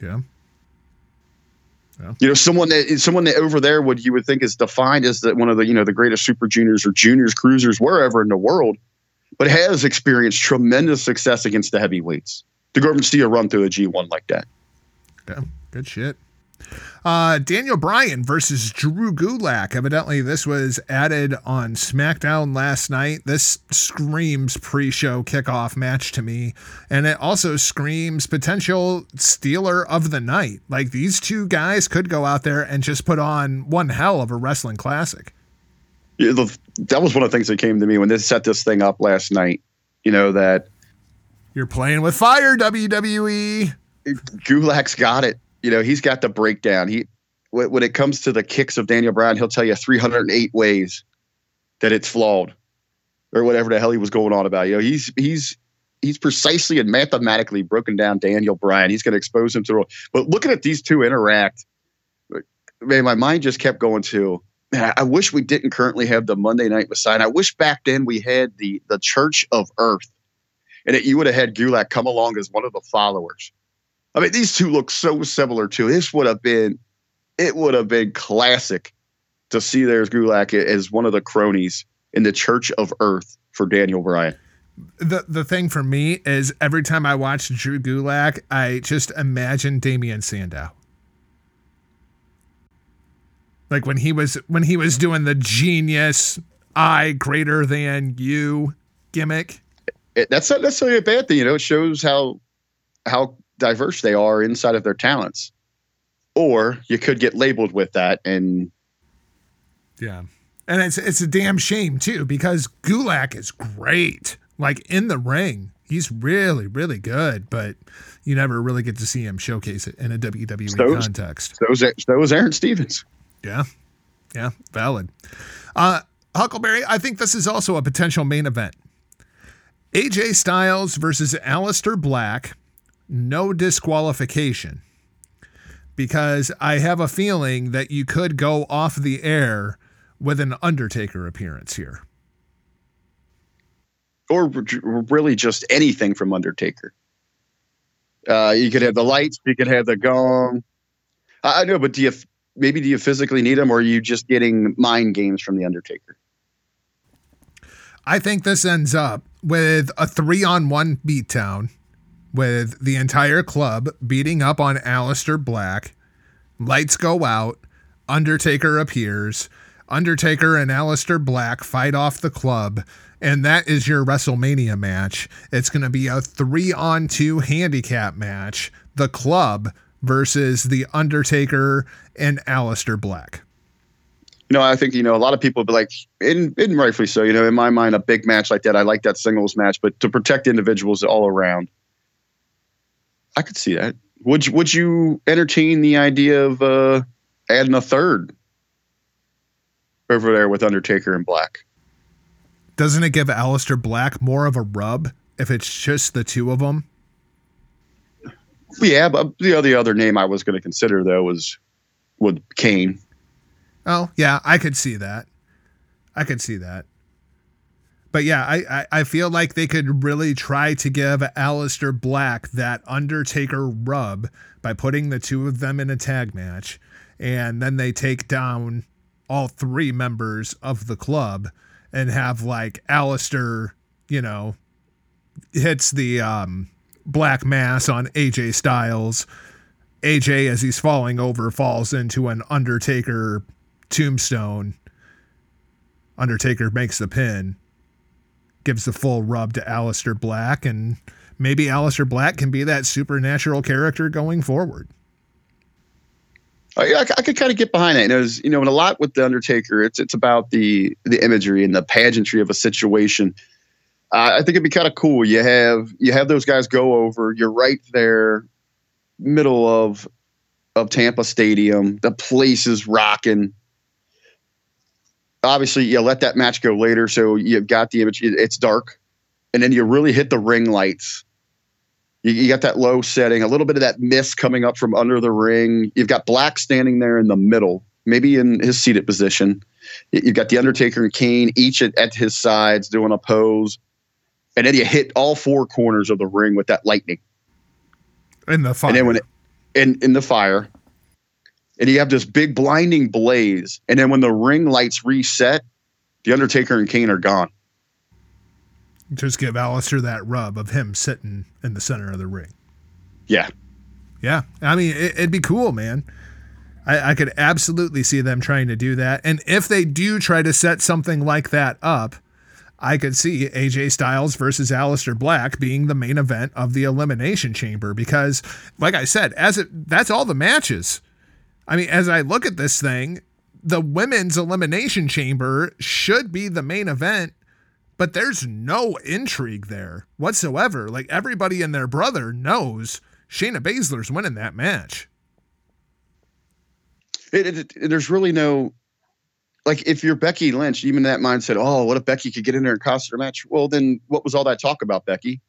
yeah. You know someone that someone that over there would you would think is defined as the, one of the you know the greatest super juniors or juniors cruisers wherever in the world but has experienced tremendous success against the heavyweights. To go over and see a run through a g1 like that. Yeah, good shit. Uh, Daniel Bryan versus Drew Gulak. Evidently, this was added on SmackDown last night. This screams pre-show kickoff match to me, and it also screams potential stealer of the night. Like these two guys could go out there and just put on one hell of a wrestling classic. Yeah, the, that was one of the things that came to me when they set this thing up last night you know that You're playing with fire, WWE. Gulak's got it. You know, he's got the breakdown. He when it comes to the kicks of Daniel Bryan, he'll tell you 308 ways that it's flawed, or whatever the hell he was going on about. You know, he's he's he's precisely and mathematically broken down Daniel Bryan. He's going to expose him to the world. But looking at these two interact, man, my mind just kept going to. Man, I wish we didn't currently have the Monday Night Messiah. I wish back then we had the the Church of Earth, and that you would have had Gulak come along as one of the followers. I mean, these two look so similar too. This would have been, it would have been classic to see there's Gulak as one of the cronies in the Church of Earth for Daniel Bryan. The the thing for me is every time I watch Drew Gulak, I just imagine Damien Sandow. Like when he was when he was doing the genius I greater than you gimmick. It, that's not necessarily a bad thing, you know. It shows how how diverse they are inside of their talents. Or you could get labeled with that and Yeah. And it's it's a damn shame too because Gulak is great. Like in the ring, he's really really good, but you never really get to see him showcase it in a WWE So- context. so was, so was Aaron Stevens. Yeah. Yeah, valid. Uh Huckleberry, I think this is also a potential main event. AJ Styles versus Aleister Black, no disqualification. Because I have a feeling that you could go off the air with an Undertaker appearance here. or really just anything from Undertaker. Uh, you could have the lights, you could have the gong. I, I know, but do you maybe do you physically need them, or are you just getting mind games from the Undertaker? I think this ends up with a three on one beatdown with the entire club beating up on Aleister Black. Lights go out. Undertaker appears. Undertaker and Aleister Black fight off the club. And that is your WrestleMania match. It's going to be a three on two handicap match. The club versus The Undertaker and Aleister Black. You know, I think you know a lot of people would be like, and, and rightfully so. You know, in my mind, a big match like that, I like that singles match, but to protect individuals all around, I could see that. Would you, would you entertain the idea of uh, adding a third over there with Undertaker and Black? Doesn't it give Aleister Black more of a rub if it's just the two of them? Yeah, but the other the other name I was going to consider though was with Kane. Oh, yeah, I could see that. I could see that. But yeah, I, I, I feel like they could really try to give Aleister Black that Undertaker rub by putting the two of them in a tag match. And then they take down all three members of the club and have like Aleister, you know, hits the um, black mass on AJ Styles. AJ, as he's falling over, falls into an Undertaker tombstone. Undertaker makes the pin, gives the full rub to Aleister Black, and maybe Aleister Black can be that supernatural character going forward. I, I, I could kind of get behind that. And it was, you know, and a lot with the Undertaker, it's it's about the the imagery and the pageantry of a situation. Uh, I think it'd be kind of cool. You have you have those guys go over. You're right there, middle of of Tampa Stadium. The place is rocking. Obviously, you let that match go later, so you've got the image. It's dark, and then you really hit the ring lights. You, you got that low setting, a little bit of that mist coming up from under the ring. You've got Black standing there in the middle, maybe in his seated position. You- You've got the Undertaker and Kane each at, at his sides doing a pose, and then you hit all four corners of the ring with that lightning. In the fire. And then when it, in in the fire, and you have this big blinding blaze, and then when the ring lights reset, the Undertaker and Kane are gone. just give Aleister that rub of him sitting in the center of the ring. Yeah, Yeah, I mean, it, it'd be cool, man. I, I could absolutely see them trying to do that. And if they do try to set something like that up, I could see AJ Styles versus Aleister Black being the main event of the Elimination Chamber because, like I said, as it that's all the matches. I mean, as I look at this thing, the women's Elimination Chamber should be the main event but there's no intrigue there whatsoever. Like everybody and their brother knows Shayna Baszler's winning that match. It, it, it, there's really no like if you're Becky Lynch, even that mindset, oh, what if Becky could get in there and cost her match? Well, then what was all that talk about, Becky?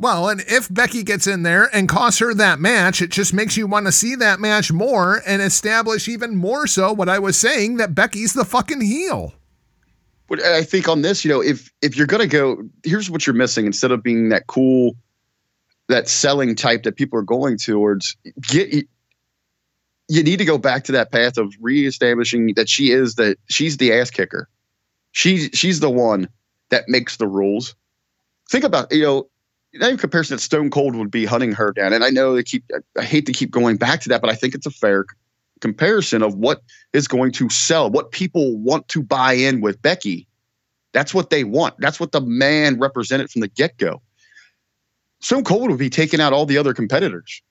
Well, and if Becky gets in there and costs her that match, it just makes you want to see that match more and establish even more so what I was saying that Becky's the fucking heel. But I think on this, you know, if if you're gonna go, here's what you're missing instead of being that cool, that selling type that people are going towards. Get you need to go back to that path of reestablishing that she is that she's the ass kicker. She's she's the one that makes the rules. Think about you know in comparison that Stone Cold would be hunting her down. And I know they keep, I hate to keep going back to that, but I think it's a fair comparison of what is going to sell, what people want to buy in with Becky. That's what they want. That's what the man represented from the get go. Stone Cold would be taking out all the other competitors.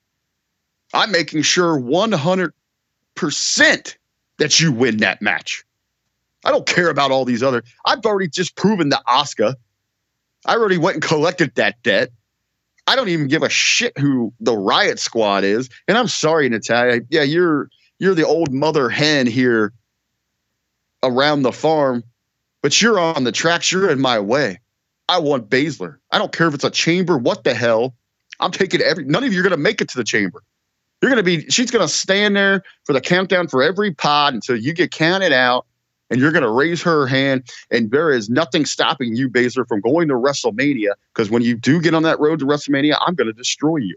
I'm making sure 100% that you win that match. I don't care about all these other. I've already just proven to Asuka I already went and collected that debt. I don't even give a shit who the riot squad is. And I'm sorry, Natalya. Yeah, you're you're the old mother hen here around the farm, but you're on the tracks. You're in my way. I want Baszler. I don't care if it's a chamber. What the hell? I'm taking every. None of you are to make it to the chamber. You're to be. She's to stand there for the countdown for every pod until you get counted out and you're going to raise her hand. And there is nothing stopping you, Baszler, from going to WrestleMania. Because when you do get on that road to WrestleMania, I'm going to destroy you.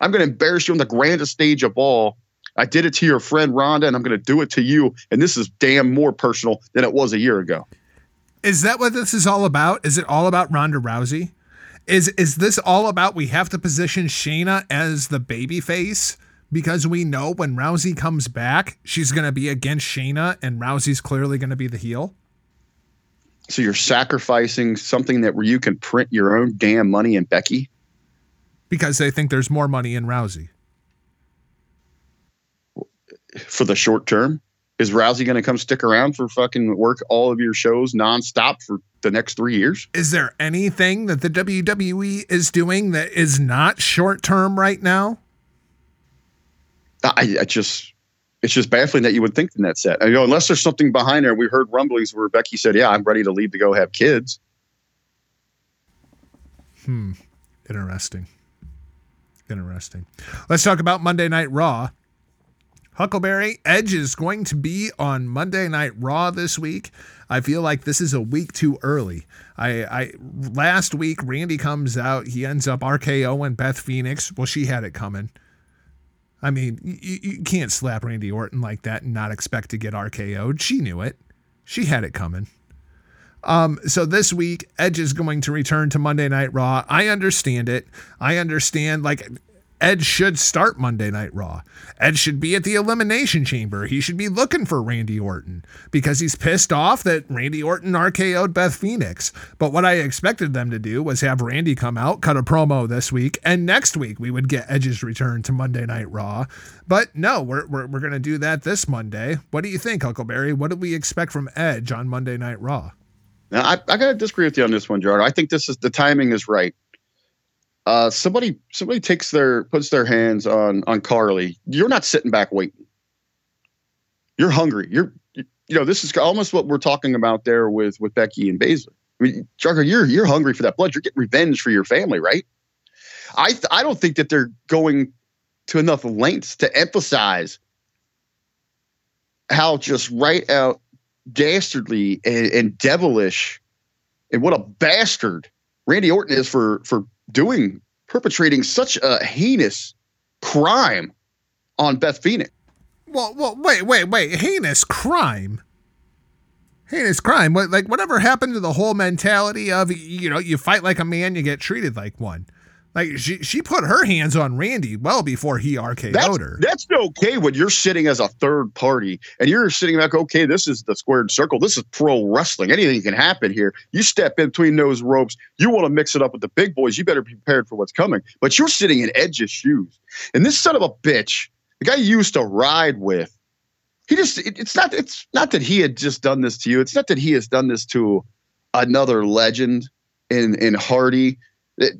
I'm going to embarrass you on the grandest stage of all. I did it to your friend Ronda, and I'm going to do it to you. And this is damn more personal than it was a year ago. Is that what this is all about? Is it all about Ronda Rousey? Is is this all about we have to position Shayna as the baby face? Because we know when Rousey comes back, she's going to be against Shayna, and Rousey's clearly going to be the heel. So you're sacrificing something that where you can print your own damn money in Becky because they think there's more money in Rousey for the short term. Is Rousey going to come stick around for fucking work all of your shows nonstop for the next three years? Is there anything that the WWE is doing that is not short term right now? I, I just it's just baffling that you would think in that set. You know, unless there's something behind there. We heard rumblings where Becky said, "Yeah, I'm ready to leave to go have kids." Hmm. Interesting. Interesting. Let's talk about Monday Night Raw. Huckleberry Edge is going to be on Monday Night Raw this week. I feel like this is a week too early. I, I last week Randy comes out, he ends up RKO and Beth Phoenix. Well, she had it coming. I mean, you, you can't slap Randy Orton like that and not expect to get RKO'd. She knew it. She had it coming. Um, so this week, Edge is going to return to Monday Night Raw. I understand it. I understand, like, Edge should start Monday Night Raw. Edge should be at the Elimination Chamber. He should be looking for Randy Orton because he's pissed off that Randy Orton RKO'd Beth Phoenix. But what I expected them to do was have Randy come out, cut a promo this week, and next week we would get Edge's return to Monday Night Raw. But no, we're, we're, we're going to do that this Monday. What do you think, Huckleberry? What do we expect from Edge on Monday Night Raw? Now, I, I got to disagree with you on this one, Jar. I think this is the timing is right uh, somebody somebody takes their puts their hands on on Carly, you're not sitting back waiting. You're hungry. You're you know this is almost what we're talking about there with with Becky and Baszler. I mean, Jugger, you're you're hungry for that blood. You're getting revenge for your family, right? I th- I don't think that they're going to enough lengths to emphasize how just right out dastardly and, and devilish and what a bastard Randy Orton is for for doing perpetrating such a heinous crime on Beth Phoenix. Well, well, wait, wait, wait. Heinous crime. Heinous crime. Like, whatever happened to the whole mentality of you know you fight like a man, you get treated like one. Like she she put her hands on Randy well before he RKO'd that's, her. That's okay when you're sitting as a third party and you're sitting back, okay, this is the squared circle. This is pro wrestling. Anything can happen here. You step in between those ropes. You want to mix it up with the big boys. You better be prepared for what's coming. But you're sitting in Edge's shoes. And this son of a bitch, the guy you used to ride with, he just it, it's not it's not that he had just done this to you. It's not that he has done this to another legend in in Hardy.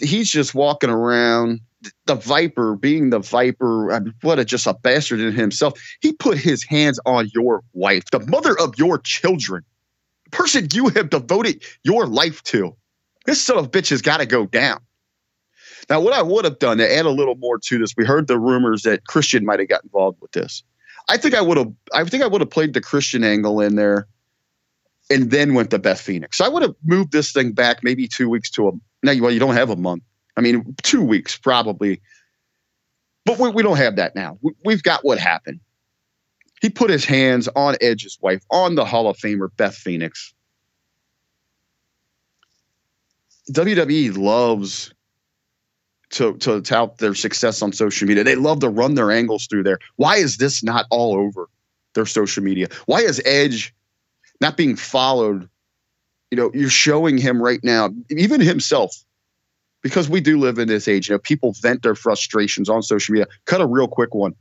He's just walking around the Viper, being the Viper. I mean, what a just a bastard in himself. He put his hands on your wife, the mother of your children, the person you have devoted your life to. This son of bitch has got to go down. Now, what I would have done to add a little more to this, we heard the rumors that Christian might have got involved with this. I think I would have. I think I would have played the Christian angle in there, and then went to Beth Phoenix. so I would have moved this thing back maybe two weeks to a. Now, well, you don't have a month. I mean, two weeks probably, but we, we don't have that now. We, we've got what happened. He put his hands on Edge's wife, on the Hall of Famer Beth Phoenix. WWE loves to, to tout their success on social media. They love to run their angles through there. Why is this not all over their social media? Why is Edge not being followed? You know, you're showing him right now, even himself, because we do live in this age. You know, people vent their frustrations on social media. Cut a real quick one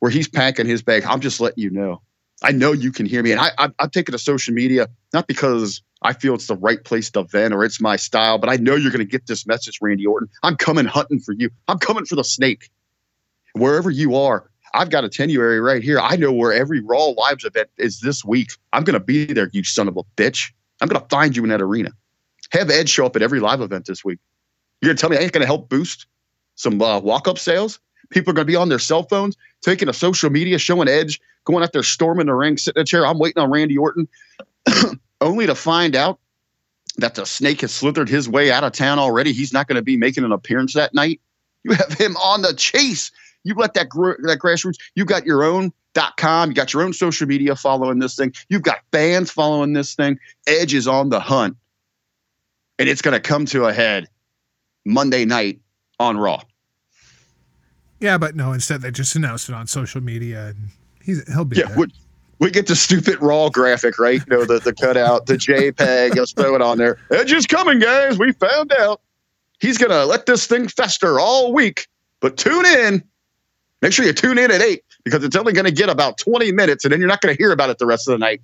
where he's packing his bag. I'm just letting you know. I know you can hear me, and I, I'm taking to social media not because I feel it's the right place to vent or it's my style, but I know you're going to get this message, Randy Orton. I'm coming hunting for you. I'm coming for the snake. Wherever you are, I've got a tenuary right here. I know where every Raw Lives event is this week. I'm going to be there, you son of a bitch. I'm going to find you in that arena. Have Ed show up at every live event this week. You're going to tell me I ain't going to help boost some uh, walk up sales? People are going to be on their cell phones, taking a social media, showing Edge, going out there, storming the ring, sitting in a chair. I'm waiting on Randy Orton. *clears throat* only to find out that the snake has slithered his way out of town already. He's not going to be making an appearance that night. You have him on the chase. You let that gr- that grassroots. You got your own dot com. You got your own social media following this thing. You've got fans following this thing. Edge is on the hunt, and it's going to come to a head Monday night on Raw. Yeah, but no. Instead, they just announced it on social media, and he's he'll be yeah. there we get the stupid raw graphic, right? You know, the, the cutout, the JPEG, let's throw it on there. Edge is coming, guys. We found out. He's going to let this thing fester all week, but tune in. Make sure you tune in at eight because it's only going to get about 20 minutes and then you're not going to hear about it the rest of the night.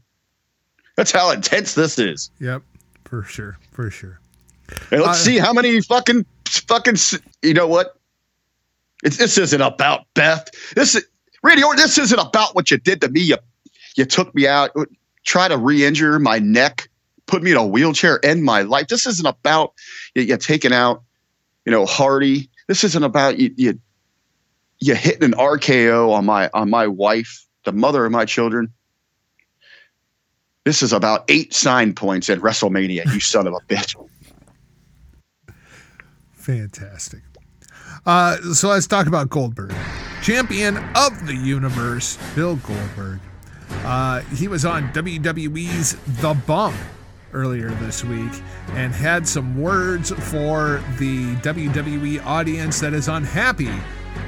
That's how intense this is. Yep, for sure. For sure. And let's uh, see how many fucking, fucking, you know what? It's, this isn't about Beth. This is, Randy Orton, this isn't about what you did to me, you you took me out, try to re-injure my neck, put me in a wheelchair, end my life. This isn't about you, you taking out, you know, Hardy. This isn't about you, you you hitting an RKO on my on my wife, the mother of my children. This is about eight sign points at WrestleMania, you son of a bitch. Fantastic. Uh, so let's talk about Goldberg. Champion of the universe, Bill Goldberg. Uh, he was on WWE's The Bump earlier this week and had some words for the WWE audience that is unhappy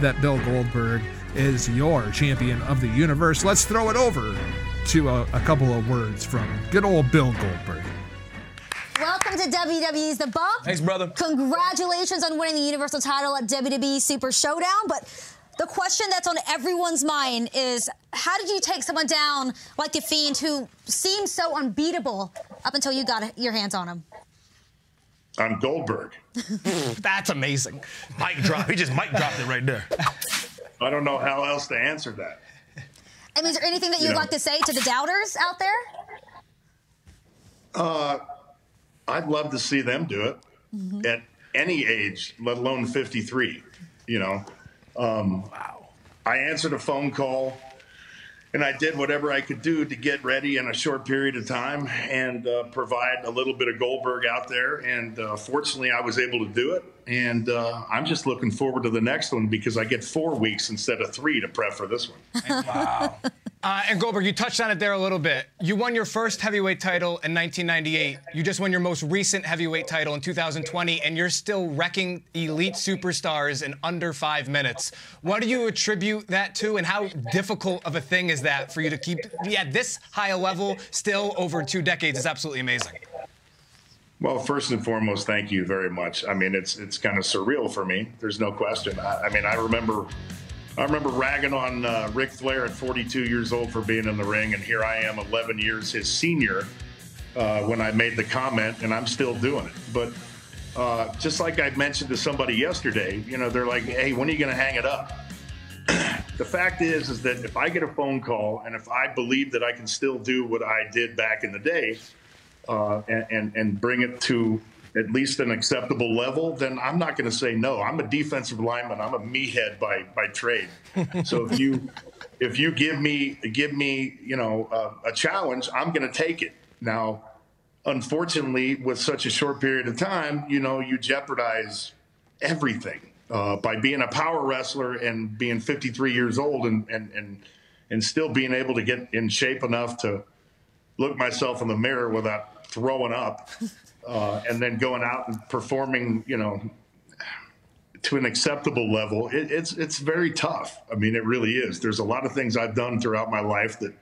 that Bill Goldberg is your champion of the universe. Let's throw it over to a, a couple of words from good old Bill Goldberg. Welcome to WWE's The Bump. Thanks, brother. Congratulations on winning the Universal title at WWE Super Showdown. But the question that's on everyone's mind is how did you take someone down like the Fiend who seemed so unbeatable up until you got your hands on him? I'm Goldberg. *laughs* That's amazing. Mic drop. He just mic dropped it right there. I don't know how else to answer that. I mean, is there anything that you'd you know, like to say to the doubters out there? Uh, I'd love to see them do it mm-hmm. at any age, let alone 53. You know, um, wow. I answered a phone call and I did whatever I could do to get ready in a short period of time and uh, provide a little bit of Goldberg out there. And uh, fortunately, I was able to do it. And uh, I'm just looking forward to the next one because I get four weeks instead of three to prep for this one. wow. Uh, and Goldberg, you touched on it there a little bit. You won your first heavyweight title in 1998. You just won your most recent heavyweight title in 2020, and you're still wrecking elite superstars in under five minutes. What do you attribute that to, and how difficult of a thing is that for you to keep at this high a level still over two decades? Is absolutely amazing. Well, first and foremost, thank you very much. I mean, it's it's kind of surreal for me. There's no question. I, I mean, I remember I remember ragging on uh, Ric Flair at 42 years old for being in the ring, and here I am, 11 years his senior, uh, when I made the comment, and I'm still doing it. But uh, just like I mentioned to somebody yesterday, you know, they're like, "Hey, when are you going to hang it up?" *clears throat* the fact is, is that if I get a phone call and if I believe that I can still do what I did back in the day, uh, and, and and bring it to at least an acceptable level, then I'm not going to say no. I'm a defensive lineman. I'm a meathead by by trade. So if you *laughs* if you give me give me you know uh, a challenge, I'm going to take it. Now, unfortunately, with such a short period of time, you know you jeopardize everything uh, by being a power wrestler and being 53 years old and and and and still being able to get in shape enough to look myself in the mirror without throwing up uh, and then going out and performing, you know, to an acceptable level, it, it's it's very tough. I mean, it really is. There's a lot of things I've done throughout my life that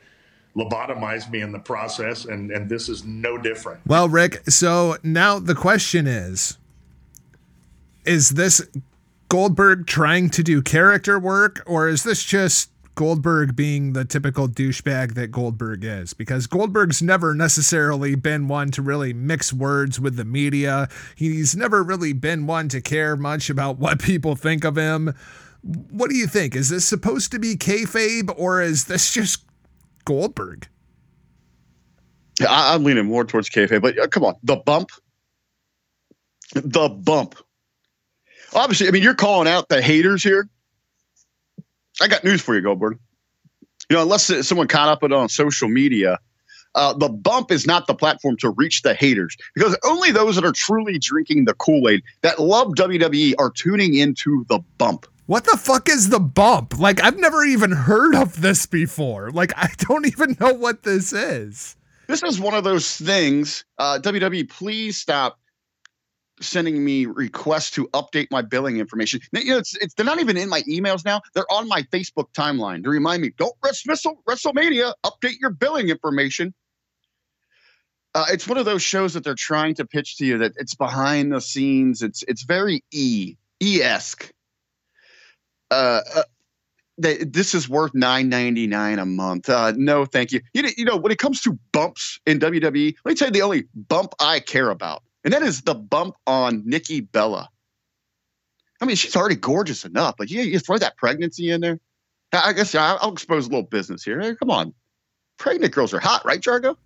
lobotomized me in the process, and and this is no different. Well, Rick, so now the question is is this Goldberg trying to do character work or is this just Goldberg being the typical douchebag that Goldberg is because Goldberg's never necessarily been one to really mix words with the media. He's never really been one to care much about what people think of him. What do you think? Is this supposed to be kayfabe or is this just Goldberg? I, I'm leaning more towards kayfabe, but uh, come on, the bump, the bump. Obviously, I mean, you're calling out the haters here. I got news for you, Goldberg. You know, unless someone caught up it on social media, uh, the bump is not the platform to reach the haters because only those that are truly drinking the Kool Aid that love WWE are tuning into the bump. What the fuck is the bump? Like, I've never even heard of this before. Like, I *laughs* don't even know what this is. This is one of those things. Uh, WWE, please stop sending me requests to update my billing information. You know, it's, it's they're not even in my emails now. They're on my Facebook timeline to remind me, don't Wrestle, WrestleMania, update your billing information. Uh, it's one of those shows that they're trying to pitch to you that it's behind the scenes. It's it's very E E esque. Uh, uh they, this is worth nine ninety nine a month. Uh, no, thank you. you. You know, when it comes to bumps in WWE, let me tell you the only bump I care about and that is the bump on Nikki Bella. I mean, she's already gorgeous enough, but you, you throw that pregnancy in there. I guess I'll, expose a little business here. Hey, come on. Pregnant girls are hot, right, Jargo?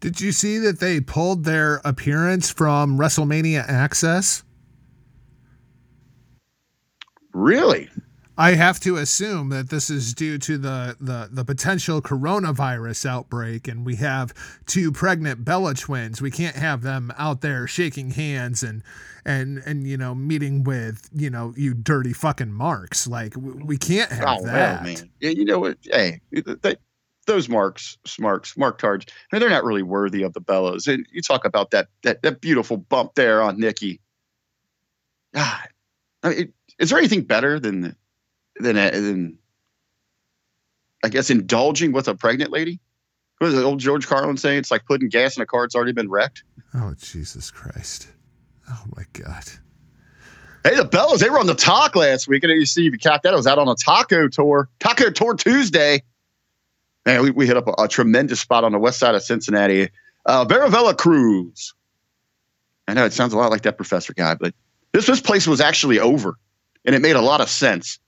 Did you see that they pulled their appearance from WrestleMania Access? Really? I have to assume that this is due to the, the, the potential coronavirus outbreak, and we have two pregnant Bella twins. We can't have them out there shaking hands and and and you know meeting with you know you dirty fucking marks. Like we, we can't have oh, that. Well, man. Yeah, you know what? Hey, they, those marks, marks, mark cards. I mean, they're not really worthy of the Bellas. And you talk about that that that beautiful bump there on Nikki. God, I mean, is there anything better than? Than than I guess indulging with a pregnant lady. What does old George Carlin say? It's like putting gas in a car that's already been wrecked. Oh Jesus Christ! Oh my God! Hey, the Bellas, they were on the talk last week. And you see, if you caught that, I was out on a taco tour, taco tour Tuesday. Man, we, we hit up a, a tremendous spot on the west side of Cincinnati. Uh, Baravella Cruz. I know it sounds a lot like that professor guy, but this, this place was actually over and it made a lot of sense.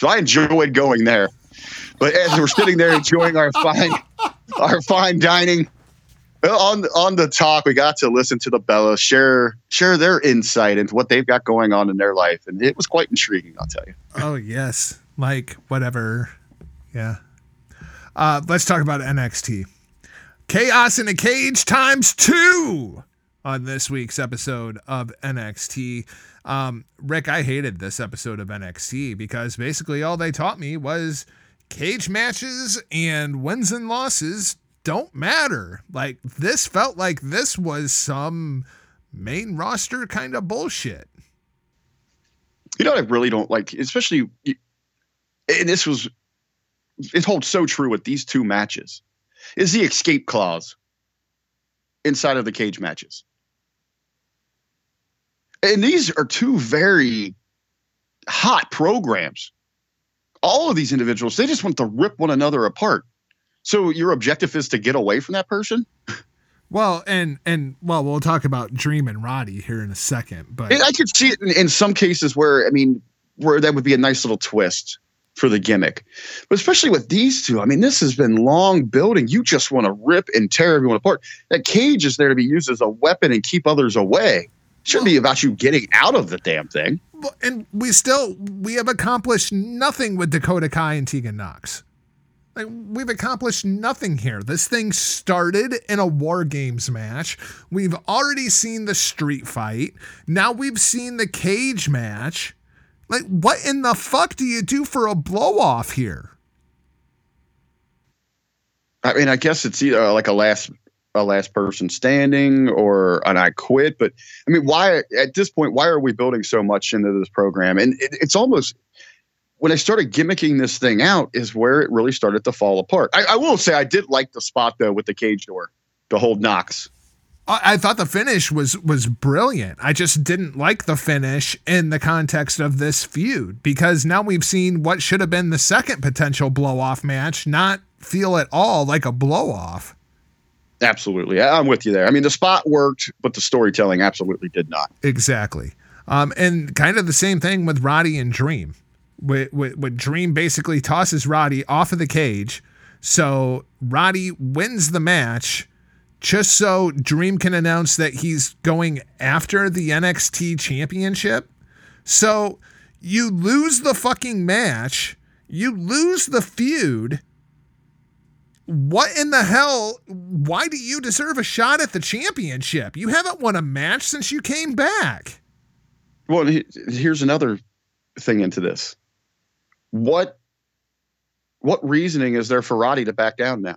So I enjoyed going there. But as we're sitting there enjoying our *laughs* fine our fine dining on on the talk, we got to listen to the Bellas share share their insight into what they've got going on in their life, and it was quite intriguing. I'll tell you. Oh yes, like whatever, yeah. Uh, let's talk about NXT. Chaos in a Cage times two on this week's episode of NXT. Um, Rick, I hated this episode of NXT because basically all they taught me was cage matches and wins and losses don't matter. Like this felt like this was some main roster kind of bullshit. You know what I really don't like, especially, and this was, it holds so true with these two matches, is the escape clause inside of the cage matches and these are two very hot programs. All of these individuals, they just want to rip one another apart. So your objective is to get away from that person? Well, and and well, we'll talk about Dream and Roddy here in a second, but I could see it in, in some cases where I mean, where that would be a nice little twist for the gimmick, but especially with these two, I mean, this has been long building. You just want to rip and tear everyone apart. That cage is there to be used as a weapon and keep others away. Shouldn't be about you getting out of the damn thing. and we still we have accomplished nothing with Dakota Kai and Tegan Nox. Like we've accomplished nothing here. This thing started in a war games match. We've already seen the street fight. Now we've seen the cage match. Like what in the fuck do you do for a blow off here? I mean, I guess it's either uh, like a last a last person standing or an I quit. But I mean, why at this point? Why are we building so much into this program? And it, it's almost when I started gimmicking this thing out is where it really started to fall apart. I, I will say I did like the spot though with the cage door to hold Nox. I, thought the finish was was brilliant. I just didn't like the finish in the context of this feud because now we've seen what should have been the second potential blow off match not feel at all like a blow off. Absolutely. I'm with you there. I mean, the spot worked, but the storytelling absolutely did not. Exactly. Um, and kind of the same thing with Roddy and Dream. With, with, with Dream basically tosses Roddy off of the cage. So Roddy wins the match just so Dream can announce that he's going after the NXT championship. So you lose the fucking match, you lose the feud. What in the hell? Why do you deserve a shot at the championship? You haven't won a match since you came back. Well, here's another thing into this. What what reasoning is there for Roddy to back down now?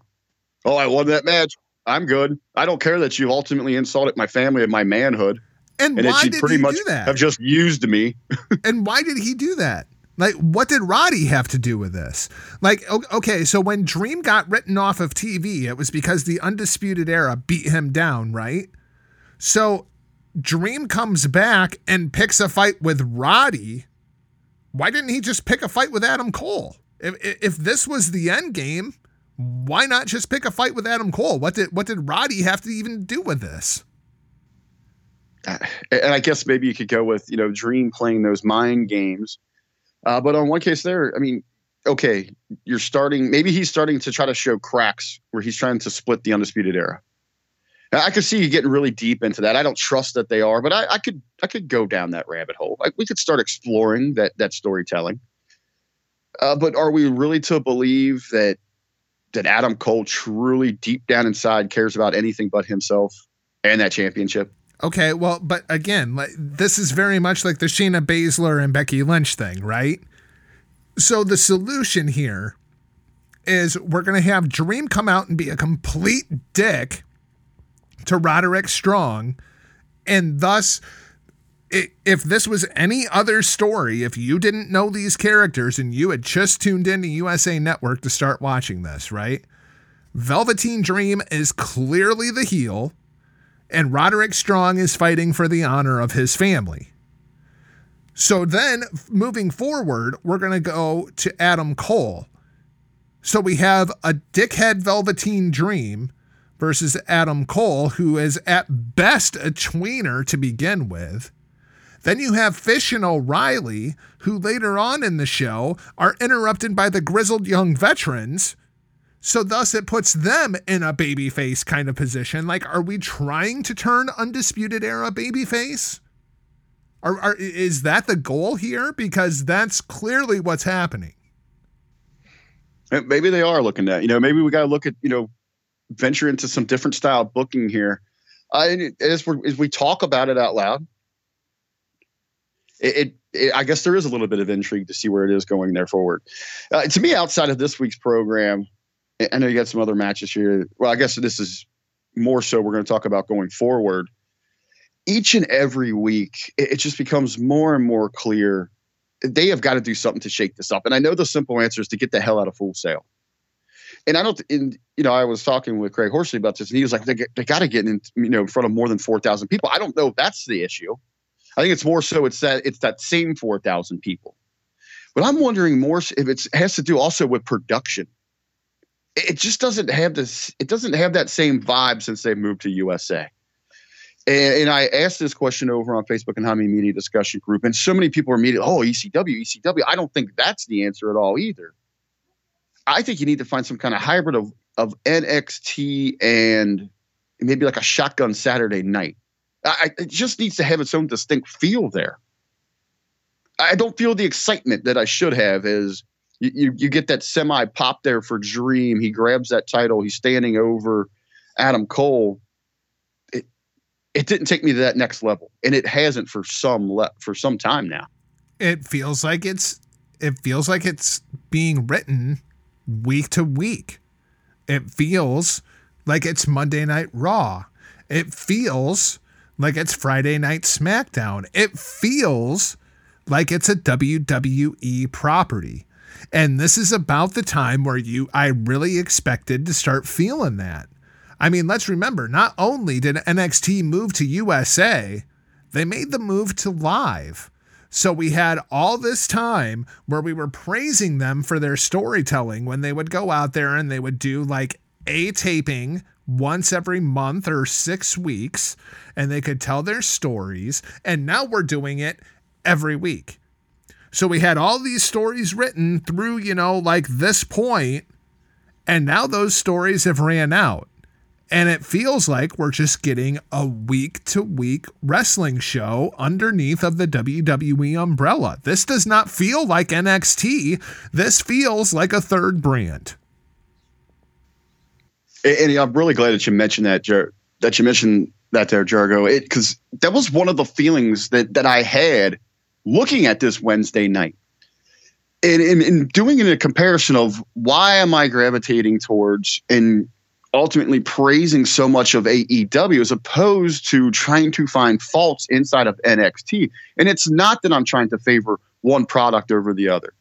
Oh, I won that match. I'm good. I don't care that you've ultimately insulted my family and my manhood. And, and why that did pretty he much do that? have just used me. *laughs* and why did he do that? Like, what did Roddy have to do with this? Like, okay, so when Dream got written off of TV, it was because the Undisputed Era beat him down, right? So Dream comes back and picks a fight with Roddy. Why didn't he just pick a fight with Adam Cole? If, if this was the end game, why not just pick a fight with Adam Cole? What did what did Roddy have to even do with this? Uh, and I guess maybe you could go with you know Dream playing those mind games. Uh, but on one case there, I mean, okay, you're starting. Maybe he's starting to try to show cracks where he's trying to split the undisputed era. I could see you getting really deep into that. I don't trust that they are, but I, I could I could go down that rabbit hole. Like we could start exploring that that storytelling. Uh, but are we really to believe that that Adam Cole truly deep down inside cares about anything but himself and that championship? Okay, well, but again, like, this is very much like the Shayna Baszler and Becky Lynch thing, right? So the solution here is we're going to have Dream come out and be a complete dick to Roderick Strong, and thus, if this was any other story, if you didn't know these characters and you had just tuned into USA Network to start watching this, right? Velveteen Dream is clearly the heel and Roderick Strong is fighting for the honor of his family. So then, moving forward, we're going to go to Adam Cole. So we have a dickhead Velveteen Dream versus Adam Cole, who is at best a tweener to begin with. Then you have Fish and O'Reilly, who later on in the show are interrupted by the grizzled young veterans. So thus it puts them in a babyface kind of position. Like, are we trying to turn Undisputed Era babyface? Are, are, is that the goal here? Because that's clearly what's happening. Maybe they are looking at, you know, maybe we got to look at, you know, venture into some different style booking here. I, as, we as we talk about it out loud, it, it, it, I guess there is a little bit of intrigue to see where it is going there forward. Uh, to me, outside of this week's program, I- know you got some other matches here. Well, I guess this is more so we're going to talk about going forward. Each and every week, it, it just becomes more and more clear they have got to do something to shake this up. And I know the simple answer is to get the hell out of Full Sail. And I don't, in, you know, I was talking with Craig Horsley about this, and he was like, they, they got to get in, you know, in front of more than 4,000 people. I don't know if that's the issue. I think it's more so it's that it's that same 4,000 people. But I'm wondering more if it has to do also with production. It just doesn't have this. It doesn't have that same vibe since they moved to USA. And, and I asked this question over on Facebook and Hami Media discussion group, and so many people are immediately, oh, ECW, ECW. I don't think that's the answer at all either. I think you need to find some kind of hybrid of of NXT and maybe like a shotgun Saturday night. I, it just needs to have its own distinct feel there. I don't feel the excitement that I should have as you, you, get that semi pop there for Dream. He grabs that title. He's standing over Adam Cole. It it didn't take me to that next level, and it hasn't for some le- for some time now. It feels like it's it feels like it's being written week to week. It feels like it's Monday Night Raw. It feels like it's Friday Night SmackDown. It feels like it's a WWE property. And this is about the time where you I really expected to start feeling that. I mean, let's remember, not only did NXT move to USA, they made the move to live. So we had all this time where we were praising them for their storytelling when they would go out there and they would do like a taping once every month or six weeks and they could tell their stories. And now we're doing it every week. So we had all these stories written through, you know, like this point, and now those stories have ran out. And it feels like we're just getting a week to week wrestling show underneath of the WWE umbrella. This does not feel like NXT. This feels like a third brand. And, I'm really glad that you mentioned that, Jer- that you mentioned that there, Jargo, because that was one of the feelings that that I had looking at this Wednesday night. And in doing in a comparison of why am I gravitating towards and ultimately praising so much of AEW as opposed to trying to find faults inside of NXT. And it's not that I'm trying to favor one product over the other.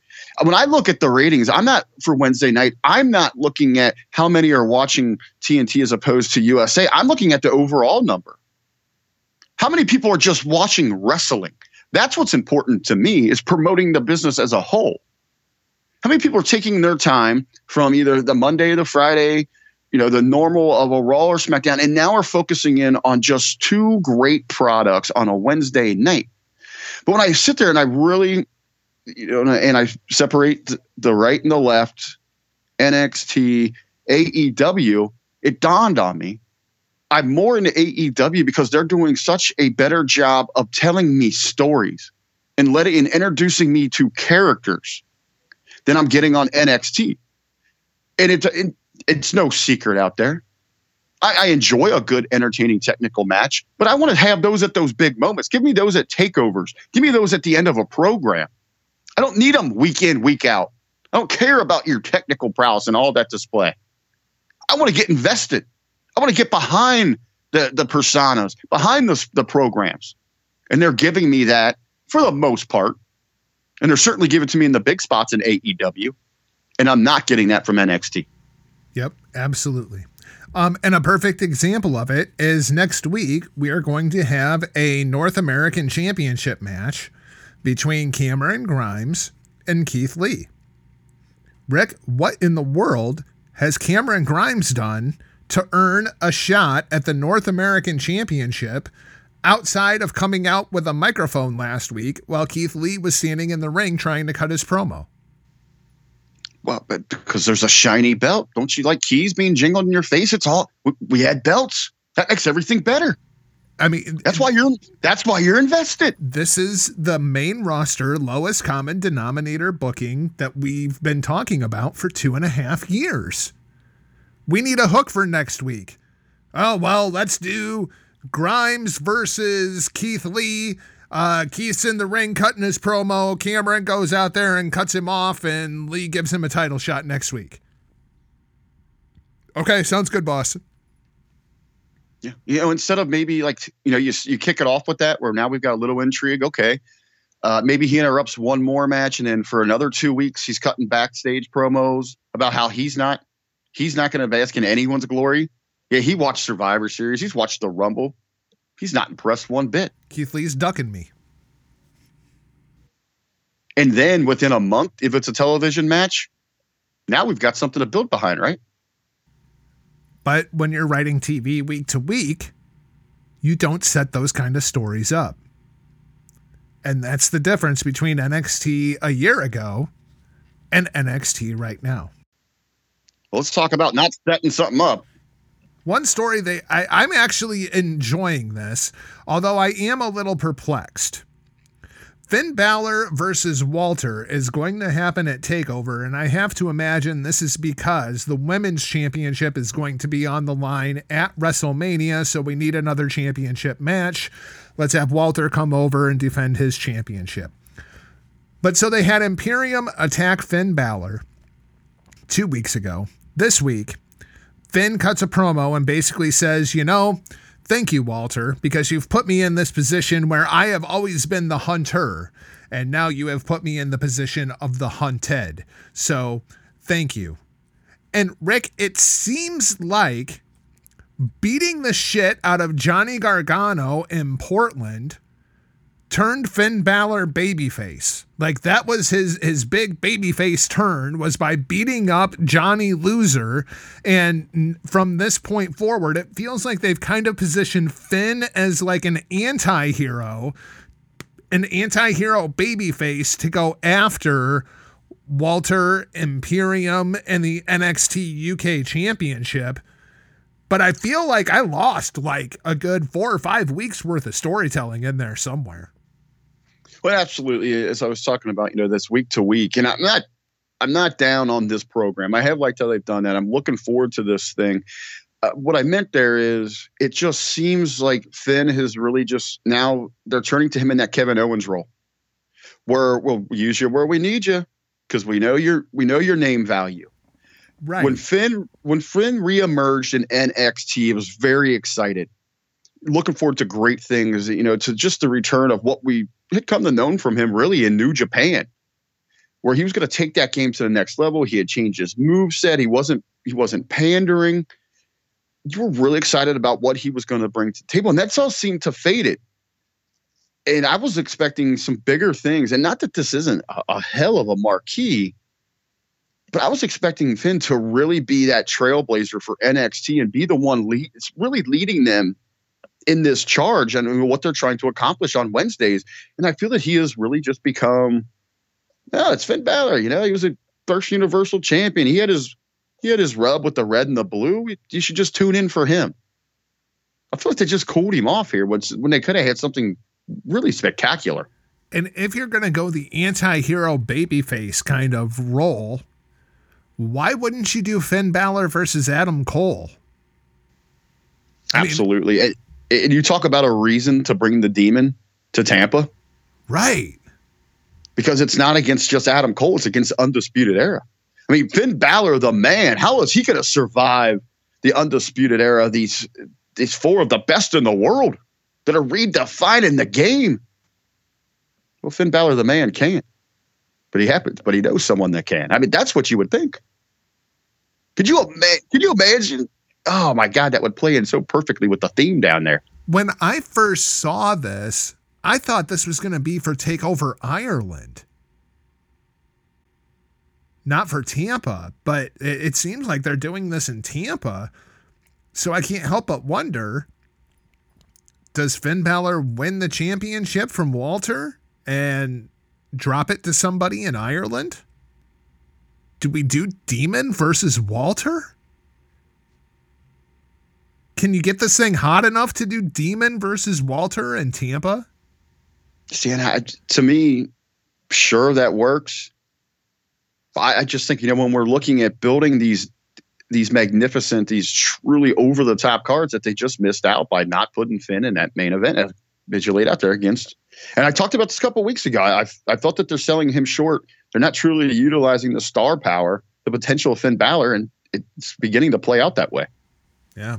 When I look at the ratings, I'm not for Wednesday night, I'm not looking at how many are watching TNT as opposed to USA. I'm looking at the overall number. How many people are just watching wrestling? That's what's important to me is promoting the business as a whole. How many people are taking their time from either the Monday to the Friday, you know, the normal of a Raw or SmackDown, and now are focusing in on just two great products on a Wednesday night. But when I sit there and I really, you know, and I separate the right and the left, NXT, AEW, it dawned on me. I'm more into AEW because they're doing such a better job of telling me stories and letting and introducing me to characters than I'm getting on NXT. And it, it it's no secret out there. I, I, enjoy a good, entertaining technical match, but I want to have those at those big moments. Give me those at takeovers. Give me those at the end of a program. I don't need them week in, week out. I don't care about your technical prowess and all that display. I want to get invested. I want to get behind the, the personas, behind the, the programs. And they're giving me that for the most part. And they're certainly giving it to me in the big spots in AEW. And I'm not getting that from NXT. Yep, absolutely. Um, and a perfect example of it is next week, we are going to have a North American Championship match between Cameron Grimes and Keith Lee. Rick, what in the world has Cameron Grimes done to earn a shot at the North American Championship outside of coming out with a microphone last week while Keith Lee was standing in the ring trying to cut his promo? Well, but because there's a shiny belt. Don't you like keys being jingled in your face? It's all we had belts. That makes everything better. I mean, that's why you're that's why you're invested. This is the main roster lowest common denominator booking that we've been talking about for two and a half years. We need a hook for next week. Oh well, let's do Grimes versus Keith Lee uh, Keith's in the ring cutting his promo. Cameron goes out there and cuts him off, and Lee gives him a title shot next week. Okay, sounds good, boss. Yeah, you know, instead of maybe like you know you you kick it off with that, where now we've got a little intrigue. Okay, uh, maybe he interrupts one more match, and then for another two weeks he's cutting backstage promos about how he's not he's not going to bask in anyone's glory. Yeah, he watched Survivor Series. He's watched the Rumble. He's not impressed one bit. Keith Lee's ducking me. And then within a month, if it's a television match, now we've got something to build behind, right? But when you're writing TV week to week, you don't set those kind of stories up. And that's the difference between NXT a year ago and NXT right now. Let's talk about not setting something up. One story they I, I'm actually enjoying this, although I am a little perplexed. Finn Balor versus Walter is going to happen at TakeOver, and I have to imagine this is because the women's championship is going to be on the line at WrestleMania, so we need another championship match. Let's have Walter come over and defend his championship. But so they had Imperium attack Finn Balor two weeks ago. This week, Finn cuts a promo and basically says, You know, thank you, Walter, because you've put me in this position where I have always been the hunter, and now you have put me in the position of the hunted. So thank you. And Rick, it seems like beating the shit out of Johnny Gargano in Portland turned Finn Balor babyface. Like that was his his big babyface turn was by beating up Johnny Loser and from this point forward it feels like they've kind of positioned Finn as like an anti-hero an anti-hero babyface to go after Walter Imperium and the NXT UK championship but I feel like I lost like a good 4 or 5 weeks worth of storytelling in there somewhere. Well, absolutely. As I was talking about, you know, this week to week, and I'm not, I'm not down on this program. I have liked how they've done that. I'm looking forward to this thing. Uh, what I meant there is, it just seems like Finn has really just now they're turning to him in that Kevin Owens role, where we'll use you where we need you because we know your we know your name value. Right. When Finn when Finn reemerged in NXT, I was very excited. Looking forward to great things, you know, to just the return of what we had come to know from him really in New Japan, where he was going to take that game to the next level. He had changed his move set. He wasn't he wasn't pandering. You were really excited about what he was going to bring to the table, and that's all seemed to fade it. And I was expecting some bigger things, and not that this isn't a, a hell of a marquee, but I was expecting Finn to really be that trailblazer for NXT and be the one lead. Really leading them in this charge and what they're trying to accomplish on Wednesdays. And I feel that he has really just become, yeah, it's Finn Balor. You know, he was a first Universal Champion. He had his he had his rub with the red and the blue. You should just tune in for him. I feel like they just cooled him off here when when they could have had something really spectacular. And if you're going to go the anti-hero babyface kind of role, why wouldn't you do Finn Balor versus Adam Cole? I Absolutely. Mean, and you talk about a reason to bring the demon to Tampa. Right. Because it's not against just Adam Cole, it's against Undisputed Era. I mean, Finn Balor, the man, how is he going to survive the Undisputed Era? These, these four of the best in the world that are redefining the game. Well, Finn Balor, the man, can't. But he happens, but he knows someone that can. I mean, that's what you would think. Could you, could you imagine oh my god, that would play in so perfectly with the theme down there. When I first saw this, I thought this was going to be for Takeover Ireland. Not for Tampa, but it, it seems like they're doing this in Tampa. So I can't help but wonder does Finn Balor win the championship from Walter and drop it to somebody in Ireland? Do we do Demon versus Walter? Can you get this thing hot enough to do Demon versus Walter and Tampa? See, and I, to me, sure that works. I, I just think you know when we're looking at building these these magnificent, these truly over the top cards that they just missed out by not putting Finn in that main event as you laid out there against. And I talked about this a couple weeks ago. I I thought that they're selling him short. They're not truly utilizing the star power, the potential of Finn Balor, and it's beginning to play out that way. Yeah,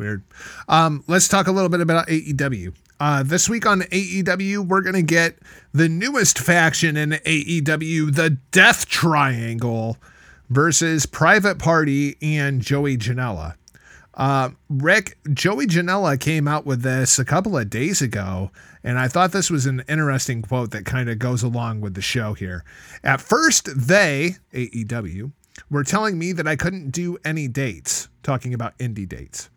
Weird. Um, let's talk a little bit about AEW. Uh, this week on AEW, we're going to get the newest faction in AEW, the Death Triangle, versus Private Party and Joey Janela. Uh, Rick, Joey Janela came out with this a couple of days ago, and I thought this was an interesting quote that kind of goes along with the show here. At first, they, AEW, were telling me that I couldn't do any dates, talking about indie dates.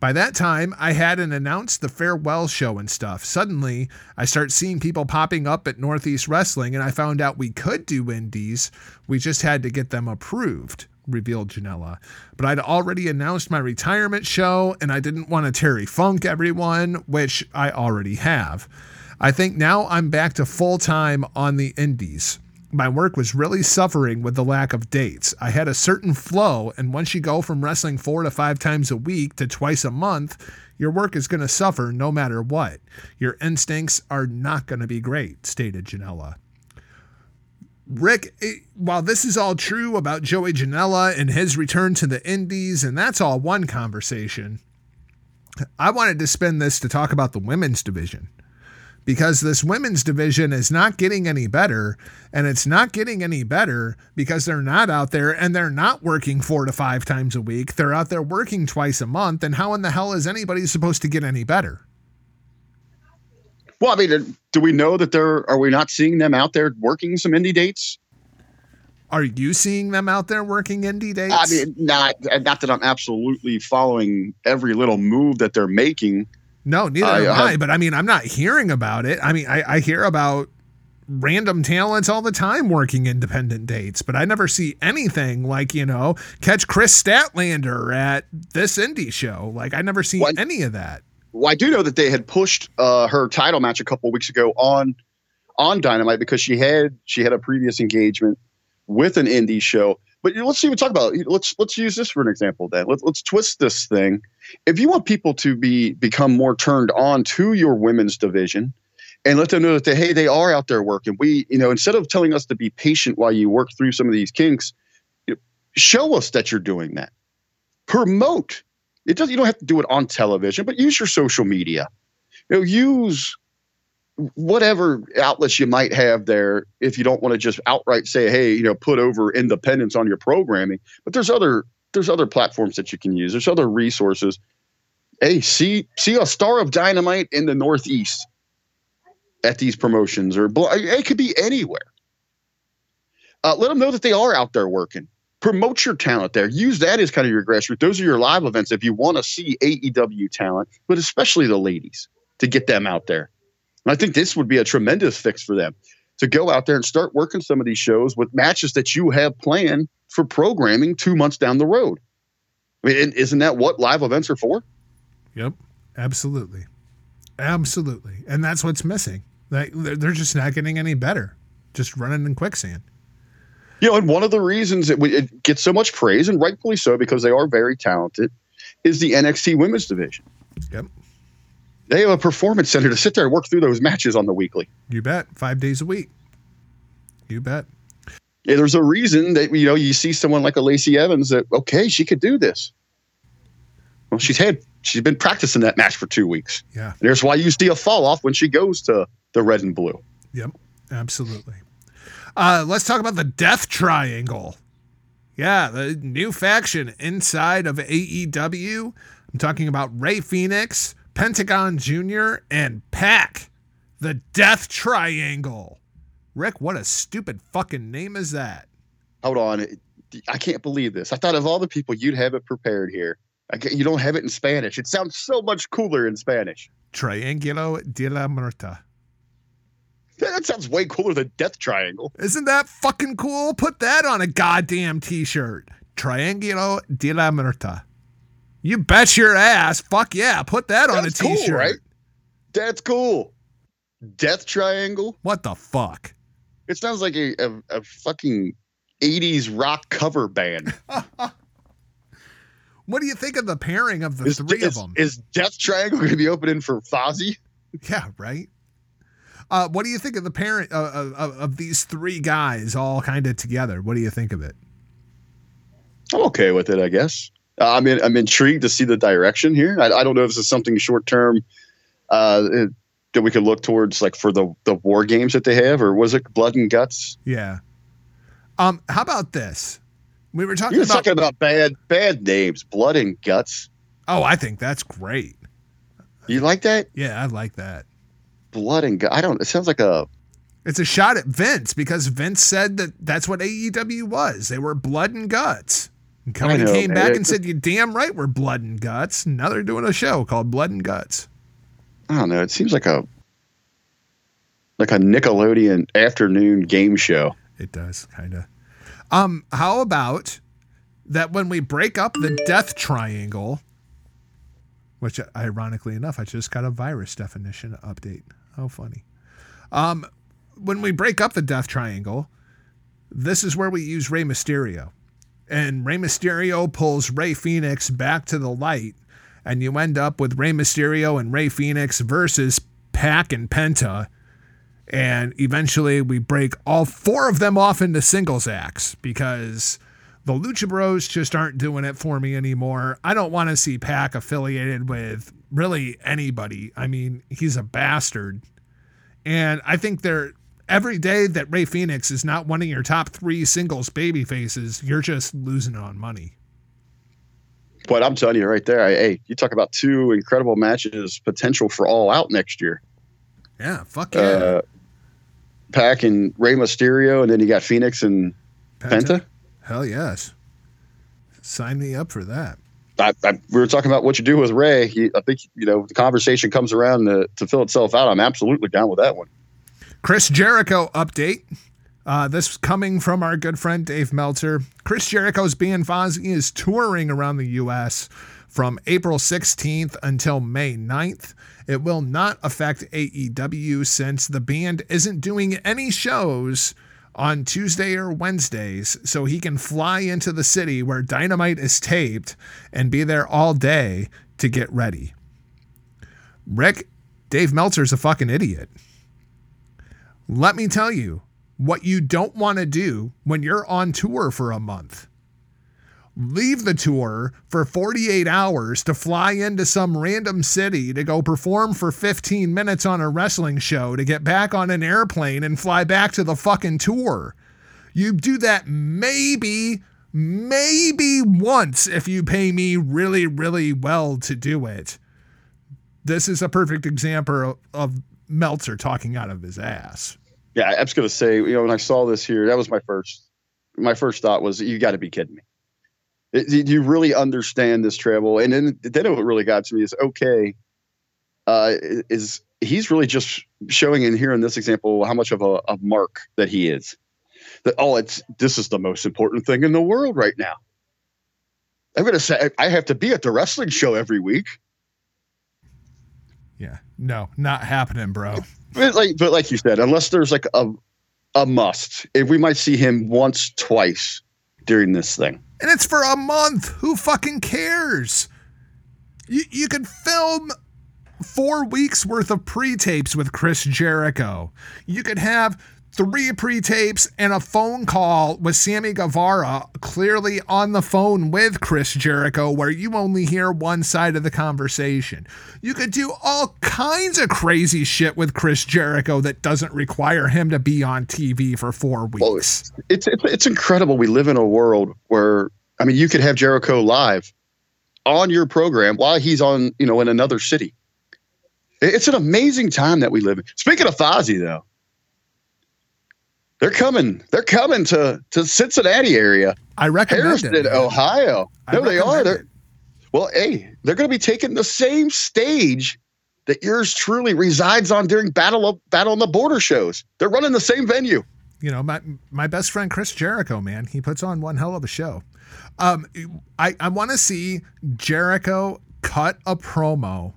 By that time, I hadn't announced the farewell show and stuff. Suddenly, I start seeing people popping up at Northeast Wrestling, and I found out we could do indies. We just had to get them approved, revealed Janela. But I'd already announced my retirement show, and I didn't want to Terry Funk everyone, which I already have. I think now I'm back to full time on the indies my work was really suffering with the lack of dates. I had a certain flow, and once you go from wrestling four to five times a week to twice a month, your work is going to suffer no matter what. Your instincts are not going to be great, stated Janela. Rick, it, while this is all true about Joey Janela and his return to the Indies, and that's all one conversation, I wanted to spend this to talk about the women's division because this women's division is not getting any better. And it's not getting any better because they're not out there and they're not working four to five times a week. They're out there working twice a month. And how in the hell is anybody supposed to get any better? Well, I mean, uh, do we know that there are we not seeing them out there working some indie dates? Are you seeing them out there working indie dates? I mean, not not that I'm absolutely following every little move that they're making. No, neither I, am I. But I mean, I'm not hearing about it. I mean, I, I hear about random talents all the time working independent dates, but I never see anything like, you know, catch Kris Statlander at this indie show. Like, I never see well, any of that. Well, I do know that they had pushed uh, her title match a couple weeks ago on on Dynamite because she had she had a previous engagement with an indie show but let's even talk about let's let's use this for an example. Then let's let's twist this thing. If you want people to be become more turned on to your women's division, and let them know that they hey they are out there working. We you know instead of telling us to be patient while you work through some of these kinks, you know, show us that you're doing that. Promote. It does. You don't have to do it on television, but use your social media. You know, use whatever outlets you might have there if you don't want to just outright say hey you know put over independence on your programming but there's other there's other platforms that you can use. There's other resources. Hey see see a star of dynamite in the northeast at these promotions or it could be anywhere. Uh, let them know that they are out there working. Promote your talent there. Use that as kind of your grassroots. Those are your live events if you want to see aew talent but especially the ladies to get them out there and I think this would be a tremendous fix for them to go out there and start working some of these shows with matches that you have planned for programming two months down the road. I mean, isn't that what live events are for? Yep, absolutely, absolutely, and that's what's missing. Like they're just not getting any better, just running in quicksand. You know, and one of the reasons it, it gets so much praise, and rightfully so, because they are very talented, is the NXT Women's Division. Yep. They have a performance center to sit there and work through those matches on the weekly. You bet. Five days a week. You bet. Yeah, there's a reason that you know you see someone like a Lacey Evans that okay, she could do this. Well, she's had she's been practicing that match for two weeks. Yeah. And there's why you see a fall off when she goes to the red and blue. Yep, absolutely. Uh, let's talk about the Death Triangle. Yeah, the new faction inside of AEW. I'm talking about Rey Fenix, Pentagon Jr., and Pac, The Death Triangle. Rick, what a stupid fucking name is that? Hold on. I can't believe this. I thought of all the people you'd have it prepared here. you don't have it in Spanish. It sounds so much cooler in Spanish. Triangulo de la Muerta. That sounds way cooler than Death Triangle. Isn't that fucking cool? Put that on a goddamn t shirt. Triangulo de la Muerta. You bet your ass. Fuck yeah. Put that on a t shirt. Cool, right? That's cool. Death Triangle? What the fuck? It sounds like a, a, a fucking 80s rock cover band. *laughs* what do you think of the pairing of the is, three is, of them? Is Death Triangle going to be opening for Fozzy? Yeah, right. Uh, what do you think of the parent uh, of, of these three guys all kind of together? What do you think of it? I'm okay with it, I guess. Uh, I'm in, I'm intrigued to see the direction here. I, I don't know if this is something short term uh, that we could look towards, like for the the war games that they have, or was it Blood and Guts? Yeah. Um. How about this? We were talking you were about talking about bad bad names, Blood and Guts. Oh, I think that's great. You like that? Yeah, I like that. Blood and Guts. I don't. It sounds like a It's a shot at Vince because Vince said that that's what AEW was. They were blood and guts. And Cody know, came man. back and said, "You damn right, we're blood and guts." Now they're doing a show called Blood and Guts. I don't know. It seems like a like a Nickelodeon afternoon game show. It does kind of. Um, how about that when we break up the death triangle, which ironically enough, I just got a virus definition update. How funny. Um, when we break up the death triangle, this is where we use Rey Mysterio. And Rey Mysterio pulls Rey Fenix back to the light, and you end up with Rey Mysterio and Rey Fenix versus Pac and Penta and eventually we break all four of them off into singles acts because the Lucha Bros just aren't doing it for me anymore. I don't want to see Pac affiliated with really anybody. I mean, he's a bastard. And I think they're every day that Rey Fenix is not one of your top three singles baby faces, you're just losing on money. But I'm telling you right there, I, hey, you talk about two incredible matches potential for all out next year. Yeah, fuck yeah. Uh, Pac and Rey Mysterio, and then you got Fenix and Penta. Hell yes. Sign me up for that. I, I, we were talking about what you do with Rey. He, I think you know the conversation comes around to, to fill itself out. I'm absolutely down with that one. Chris Jericho update. Uh, this coming from our good friend Dave Meltzer. Chris Jericho's band Fozzy is touring around the U.S. from April 16th until May 9th. It will not affect AEW since the band isn't doing any shows on Tuesday or Wednesdays, so he can fly into the city where Dynamite is taped and be there all day to get ready. Rick, Dave Meltzer's a fucking idiot. Let me tell you what you don't want to do when you're on tour for a month. Leave the tour for 48 hours to fly into some random city to go perform for 15 minutes on a wrestling show to get back on an airplane and fly back to the fucking tour. You do that maybe, maybe once if you pay me really, really well to do it. This is a perfect example of, Meltzer talking out of his ass. Yeah, I was going to say, you know, when I saw this here, that was my first, my first thought was, you got to be kidding me. It- you really understand this travel? And then, then what really got to me is okay. Uh, is he's really just showing in here in this example how much of a, a mark that he is. That oh, it's this is the most important thing in the world right now. I'm going to say I have to be at the wrestling show every week. No, not happening, bro. *laughs* But like, but like you said, unless there's like a a must, if we might see him once, twice during this thing. And it's for a month. Who fucking cares? You you could film four weeks worth of pre-tapes with Chris Jericho. You could have three pre-tapes and a phone call with Sammy Guevara clearly on the phone with Chris Jericho where you only hear one side of the conversation. You could do all kinds of crazy shit with Chris Jericho that doesn't require him to be on TV for 4 Well, weeks. it's, it's it's incredible. We live in a world where I mean, you could have Jericho live on your program while he's on, you know, in another city. It's an amazing time that we live in. Speaking of Fozzy, though, they're coming. They're coming to to Cincinnati area, I recommend Harrison, it. Ohio. I No, they are. They're, well, hey, they're going to be taking the same stage that yours truly resides on during Battle of Battle on the Border shows. They're running the same venue. you know my my best friend Chris Jericho, man, he puts on one hell of a show. Um, I I want to see Jericho cut a promo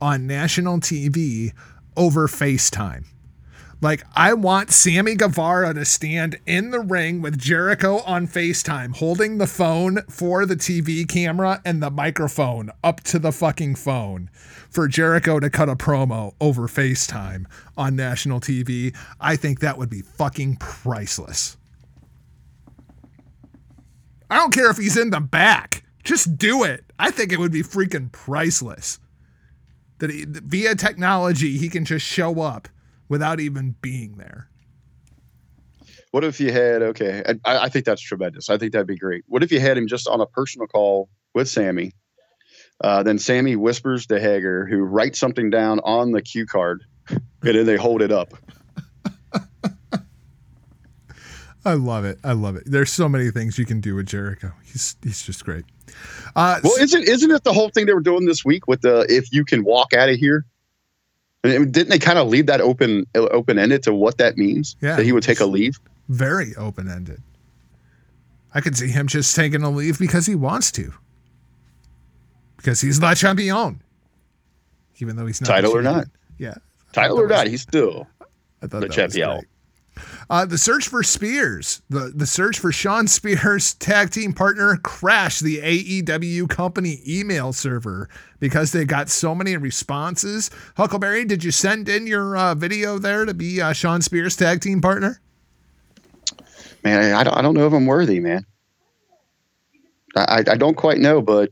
on national TV over FaceTime. Like I want Sammy Guevara to stand in the ring with Jericho on FaceTime, holding the phone for the TV camera and the microphone up to the fucking phone for Jericho to cut a promo over FaceTime on national TV. I think that would be fucking priceless. I don't care if he's in the back. Just do it. I think it would be freaking priceless. That he, via technology, he can just show up without even being there. What if you had okay? I, I think that's tremendous. I think that'd be great. What if you had him just on a personal call with Sammy? Uh, then Sammy whispers to Hager, who writes something down on the cue card, and then they hold it up. *laughs* I love it. I love it. There's so many things you can do with Jericho. He's he's just great. Uh, Well, isn't isn't it the whole thing they were doing this week with the if you can walk out of here? Didn't they kind of leave that open open ended to what that means? Yeah. that he would take a leave. very open ended. I could see him just taking a leave because he wants to. Because he's Le Champion. Even though he's not Title or not. Yeah. Title or not, he's still I thought the champion. Uh, the search for Spears, the, the search for Shawn Spears' *laughs* tag team partner, crashed the AEW company email server because they got so many responses. Huckleberry, did you send in your uh, video there to be uh, Shawn Spears' tag team partner? man. I don't, I don't know if I'm worthy, man. I, I I don't quite know, but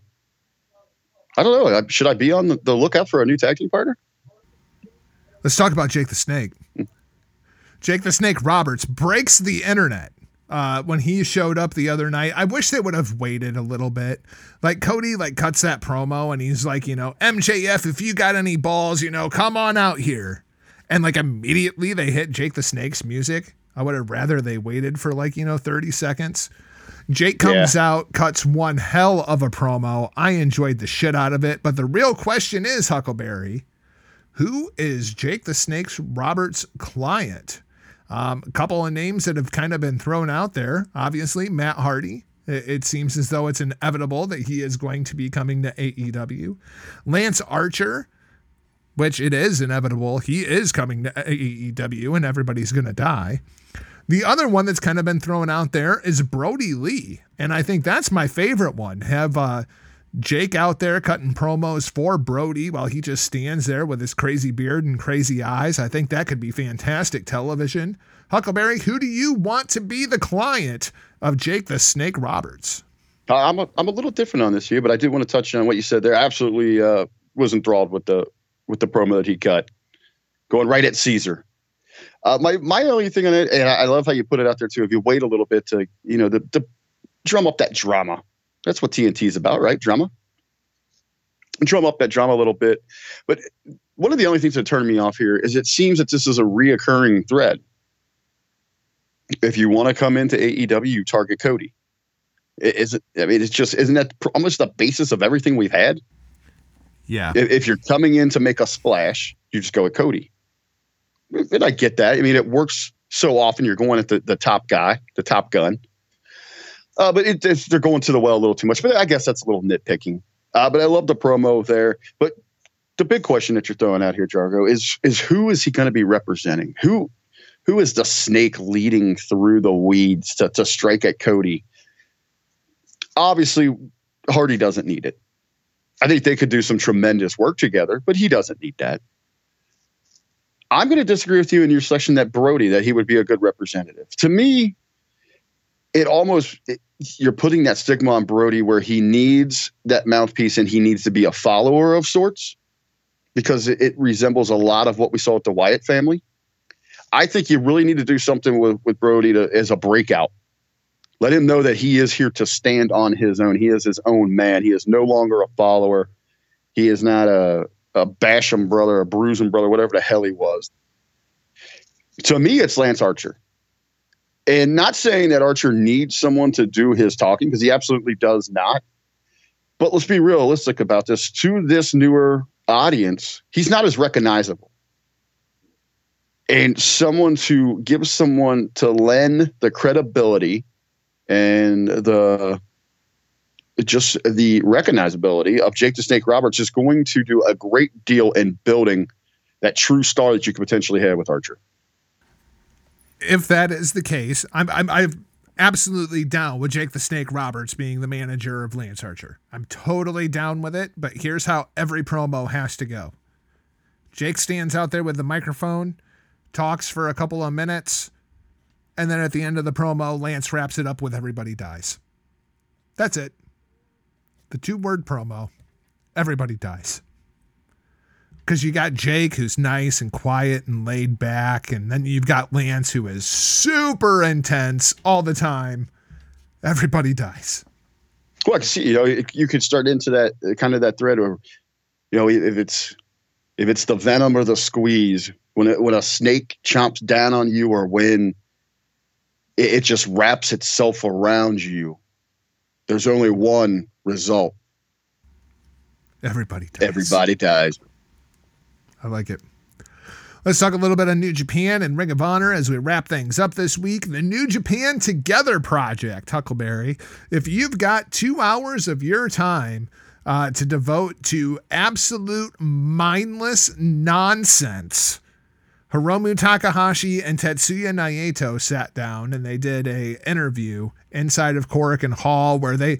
I don't know. Should I be on the, the lookout for a new tag team partner? Let's talk about Jake the Snake. Jake the Snake Roberts breaks the internet uh, when he showed up the other night. I wish they would have waited a little bit. Like Cody, like cuts that promo and he's like, you know, MJF, if you got any balls, you know, come on out here. And like immediately they hit Jake the Snake's music. I would have rather they waited for like you know 30 seconds. Jake comes out, cuts one hell of a promo. I enjoyed the shit out of it. But the real question is, Huckleberry, who is Jake the Snake's Roberts client? Um, a couple of names that have kind of been thrown out there. Obviously, Matt Hardy. It, it seems as though it's inevitable that he is going to be coming to AEW. Lance Archer, which it is inevitable, he is coming to AEW and everybody's going to die. The other one that's kind of been thrown out there is Brodie Lee. And I think that's my favorite one. Have uh, Jake out there cutting promos for Brodie while he just stands there with his crazy beard and crazy eyes. I think that could be fantastic television. Huckleberry, who do you want to be the client of Jake the Snake Roberts? Uh, I'm a, I'm a little different on this here, but I did want to touch on what you said there. Absolutely uh, was enthralled with the with the promo that he cut, going right at Caesar. Uh, my my only thing on it, and I love how you put it out there too. If you wait a little bit to you know the, to drum up that drama, that's what TNT is about, right? Drama. Drum up that drama a little bit, but one of the only things that turned me off here is it seems that this is a reoccurring thread. If you want to come into AEW, target Cody. It? I mean, it's just isn't that almost the basis of everything we've had? Yeah. If, if you're coming in to make a splash, you just go with Cody. And I get that. I mean, it works so often. You're going at the, the top guy, the top gun. Uh, but it, they're going to the well a little too much. But I guess that's a little nitpicking. Uh, but I love the promo there. But the big question that you're throwing out here, Jargo, is is who is he going to be representing? Who who is the snake leading through the weeds to, to strike at Cody? Obviously, Hardy doesn't need it. I think they could do some tremendous work together, but he doesn't need that. I'm going to disagree with you in your selection that Brodie that he would be a good representative. To me, it almost it, you're putting that stigma on Brodie where he needs that mouthpiece and he needs to be a follower of sorts because it, it resembles a lot of what we saw with the Wyatt family. I think you really need to do something with with Brodie to, as a breakout. Let him know that he is here to stand on his own. He is his own man. He is no longer a follower. He is not a, a Basham brother, a bruising brother, whatever the hell he was. To me, it's Lance Archer. And not saying that Archer needs someone to do his talking, because he absolutely does not. But let's be realistic about this. To this newer audience, he's not as recognizable. And someone to give someone to lend the credibility and the just the recognizability of Jake the Snake Roberts is going to do a great deal in building that true star that you could potentially have with Archer. If that is the case, I'm I'm I'm absolutely down with Jake the Snake Roberts being the manager of Lance Archer. I'm totally down with it, but here's how every promo has to go. Jake stands out there with the microphone, talks for a couple of minutes, and then at the end of the promo, Lance wraps it up with everybody dies. That's it. The two word promo, everybody dies because you got Jake who's nice and quiet and laid back, and then you've got Lance who is super intense all the time. Everybody dies. Well, I can see, you know, you could start into that uh, kind of that thread, or you know, if it's if it's the venom or the squeeze, when it, when a snake chomps down on you, or when it, it just wraps itself around you. There's only one result. Everybody dies. Everybody dies. I like it. Let's talk a little bit on New Japan and Ring of Honor as we wrap things up this week. The New Japan Together Project, Huckleberry. If you've got two hours of your time uh, to devote to absolute mindless nonsense, Hiromu Takahashi and Tetsuya Naito sat down and they did a interview inside of Korakuen Hall where they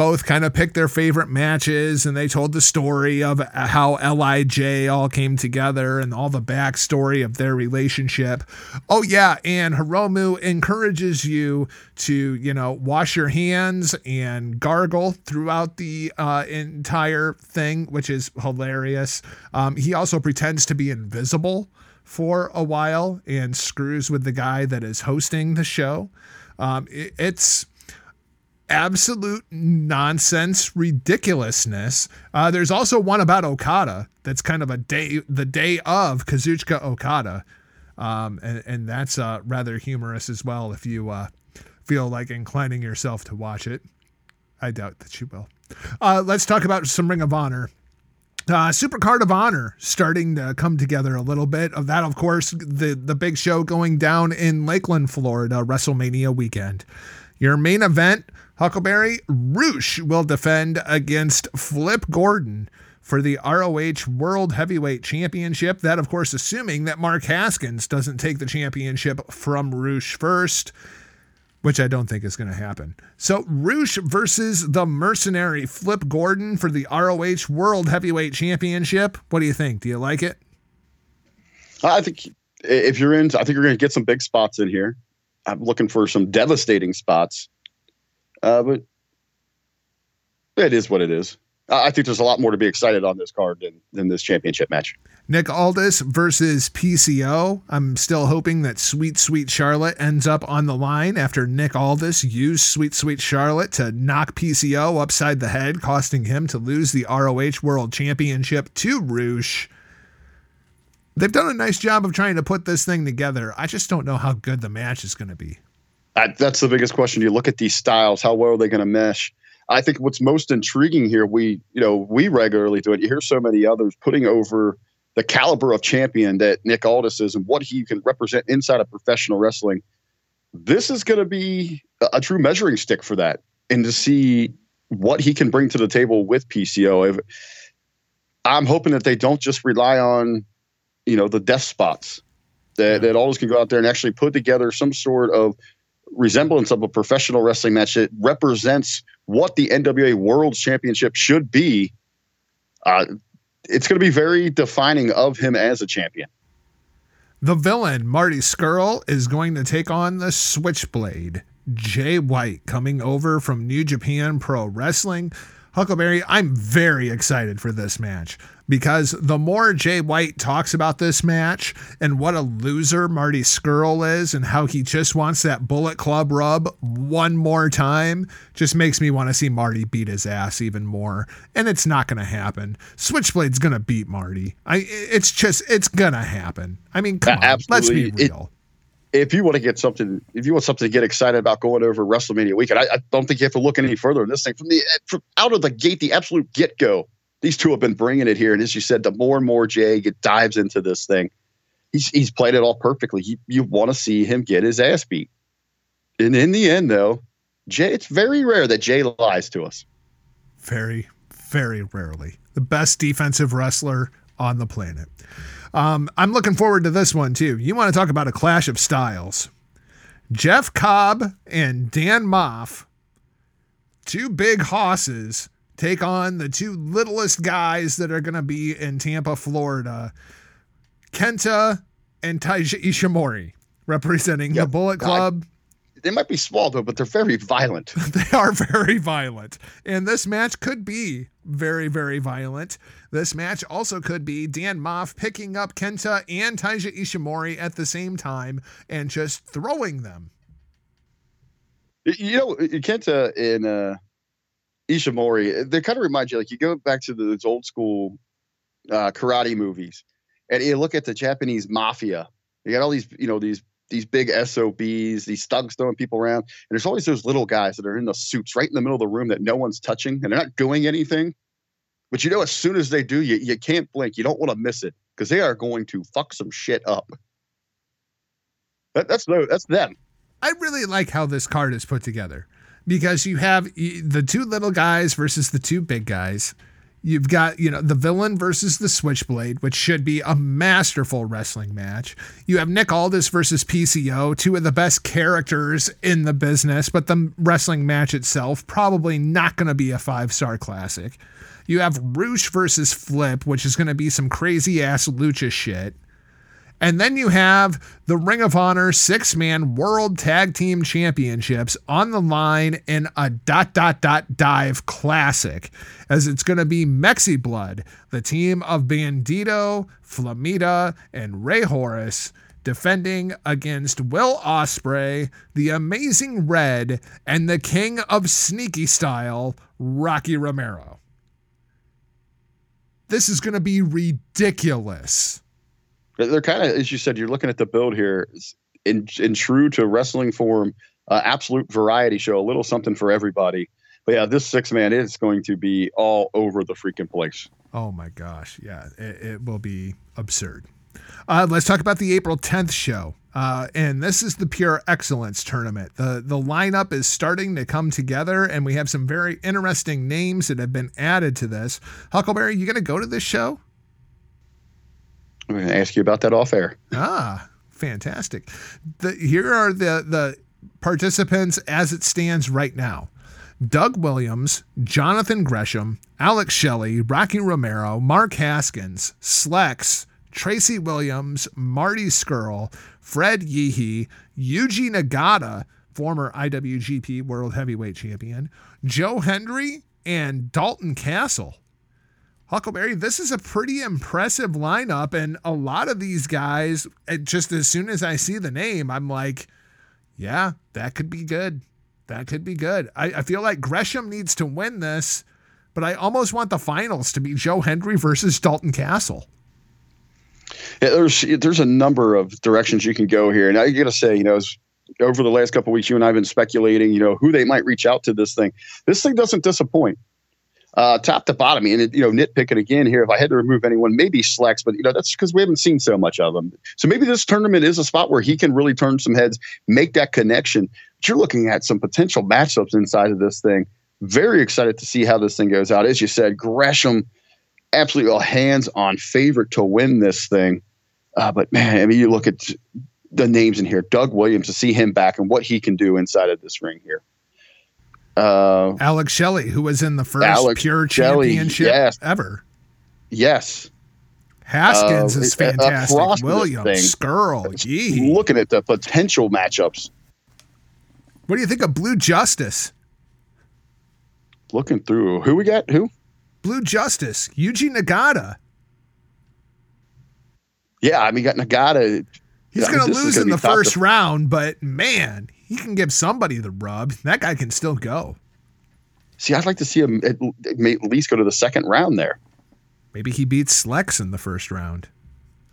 both kind of picked their favorite matches and they told the story of how LIJ all came together and all the backstory of their relationship. Oh, yeah. And Hiromu encourages you to, you know, wash your hands and gargle throughout the uh, entire thing, which is hilarious. Um, he also pretends to be invisible for a while and screws with the guy that is hosting the show. Um, it, it's absolute nonsense, ridiculousness. Uh, there's also one about Okada that's kind of a day, the day of Kazuchika Okada. Um, and, and that's uh, rather humorous as well if you uh, feel like inclining yourself to watch it. I doubt that you will. Uh, let's talk about some Ring of Honor. Uh, Super Card of Honor starting to come together a little bit. Of that, of course, the the big show going down in Lakeland, Florida, WrestleMania weekend. Your main event, Huckleberry Rush will defend against Flip Gordon for the ROH World Heavyweight Championship. That, of course, assuming that Mark Haskins doesn't take the championship from Rush first which I don't think is going to happen. So, Rush versus the mercenary Flip Gordon for the ROH World Heavyweight Championship. What do you think? Do you like it? I think if you're in, I think you're going to get some big spots in here. I'm looking for some devastating spots, uh, but it is what it is. I think there's a lot more to be excited on this card than, than this championship match. Nick Aldis versus PCO. I'm still hoping that Sweet Sweet Charlotte ends up on the line after Nick Aldis used Sweet Sweet Charlotte to knock PCO upside the head, costing him to lose the ROH World Championship to Rush. They've done a nice job of trying to put this thing together. I just don't know how good the match is going to be. That's the biggest question. You look at these styles, how well are they going to mesh? I think what's most intriguing here, we you know we regularly do it. You hear so many others putting over the caliber of champion that Nick Aldis is and what he can represent inside of professional wrestling. This is going to be a true measuring stick for that, and to see what he can bring to the table with PCO. I'm hoping that they don't just rely on you know the death spots that, that Aldis can go out there and actually put together some sort of resemblance of a professional wrestling match that represents what the NWA World Championship should be, uh, it's going to be very defining of him as a champion. The villain, Marty Scurll, is going to take on the Switchblade. Jay White coming over from New Japan Pro Wrestling. Huckleberry, I'm very excited for this match because the more Jay White talks about this match and what a loser Marty Scurll is and how he just wants that Bullet Club rub one more time, just makes me want to see Marty beat his ass even more. And it's not going to happen. Switchblade's going to beat Marty. I it's just it's going to happen. I mean, come on, let's be real. It, if you want to get something, if you want something to get excited about going over WrestleMania weekend, I, I don't think you have to look any further in this thing. From the eh, from out of the gate, the absolute get go, these two have been bringing it here. And as you said, the more and more Jay dives into this thing, he's he's played it all perfectly. You want to see him get his ass beat. And in the end, though, Jay, it's very rare that Jay lies to us. Very, very rarely. The best defensive wrestler on the planet. Um, I'm looking forward to this one too. You want to talk about a clash of styles? Jeff Cobb and Dan Maff, two big hosses, take on the two littlest guys that are going to be in Tampa, Florida. Kenta and Taiji Ishimori representing yep. the Bullet Club. I, they might be small though, but they're very violent. *laughs* they are very violent. And this match could be very, very violent. This match also could be Dan Maff picking up Kenta and Taiji Ishimori at the same time and just throwing them. You know, Kenta and uh, Ishimori, they kind of remind you like you go back to those old school uh, karate movies and you look at the Japanese mafia. You got all these, you know, these these big SOBs, these thugs throwing people around. And there's always those little guys that are in the suits right in the middle of the room that no one's touching and they're not doing anything. But you know, as soon as they do, you, you can't blink. You don't want to miss it because they are going to fuck some shit up. That, that's that's them. I really like how this card is put together because you have the two little guys versus the two big guys. You've got, you know, the villain versus the switchblade, which should be a masterful wrestling match. You have Nick Aldis versus PCO, two of the best characters in the business, but the wrestling match itself probably not going to be a five star classic. You have Rush versus Flip, which is going to be some crazy ass lucha shit. And then you have the Ring of Honor six man World Tag Team Championships on the line in a dot dot dot dive classic, as it's going to be Mexi Blood, the team of Bandido, Flamita, and Rey Horus. Defending against Will Ospreay, the Amazing Red, and the King of Sneaky Style, Rocky Romero. This is going to be ridiculous. They're kind of, as you said, you're looking at the build here in in true to wrestling form, uh, absolute variety show, a little something for everybody. But yeah, this six man is going to be all over the freaking place. Oh my gosh, yeah, it, it will be absurd. Uh, let's talk about the April 10th show. Uh, and this is the Pure Excellence Tournament. The the lineup is starting to come together, and we have some very interesting names that have been added to this. Huckleberry, you going to go to this show? I'm going to ask you about that off air. Ah, fantastic. The, here are the the participants as it stands right now. Doug Williams, Jonathan Gresham, Alex Shelley, Rocky Romero, Mark Haskins, Slex, Tracy Williams, Marty Scurll, Fred Yehi, Yuji Nagata, former IWGP World Heavyweight Champion, Joe Hendry, and Dalton Castle. Huckleberry, this is a pretty impressive lineup, and a lot of these guys, eh, just as soon as I see the name, I'm like, yeah, that could be good. That could be good. I, I feel like Gresham needs to win this, but I almost want the finals to be Joe Hendry versus Dalton Castle. Yeah, there's there's a number of directions you can go here, and I got to say, you know, over the last couple weeks, you and I have been speculating, you know, who they might reach out to this thing. This thing doesn't disappoint uh, top to bottom. And you know, nitpicking again here. If I had to remove anyone, maybe Slex, but you know that's because we haven't seen so much of them. So maybe this tournament is a spot where he can really turn some heads, make that connection. But you're looking at some potential matchups inside of this thing. Very excited to see how this thing goes out. As you said, Gresham, absolutely a hands-on favorite to win this thing. Uh, but man, I mean, you look at the names in here. Doug Williams to see him back and what he can do inside of this ring here. Uh, Alex Shelley, who was in the first Alex pure Shelley, championship yes. ever. Yes. Haskins Uh, is uh, fantastic. this Williams. Scurll, yee. Looking at the potential matchups, What do you think of Blue Justice? looking through who we got, who? Blue Justice, Yuji Nagata. Yeah, I mean, got Nagata. He's going to lose in the first round, but man, he can give somebody the rub. *laughs* That guy can still go. See, I'd like to see him at, at least go to the second round there. Maybe he beats Slex in the first round.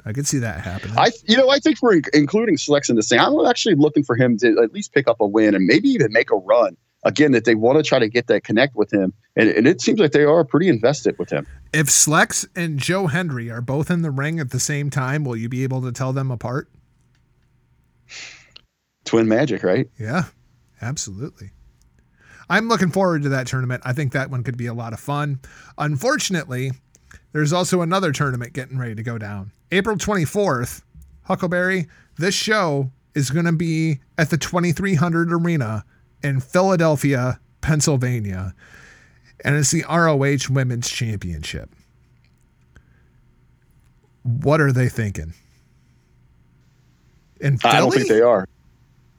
I could see that happening. I, you know, I think we're including Slex in this thing. I'm actually looking for him to at least pick up a win and maybe even make a run. Again, that they want to try to get that connect with him, and, and it seems like they are pretty invested with him. if Slex and Joe Hendry are both in the ring at the same time, will you be able to tell them apart? Twin magic, right? Yeah, absolutely. I'm looking forward to that tournament. I think that one could be a lot of fun. Unfortunately, there's also another tournament getting ready to go down. April 24th, Huckleberry, this show is going to be at the 2300 Arena in Philadelphia, Pennsylvania. And it's the ROH Women's Championship. What are they thinking? In Philly? I don't think they are.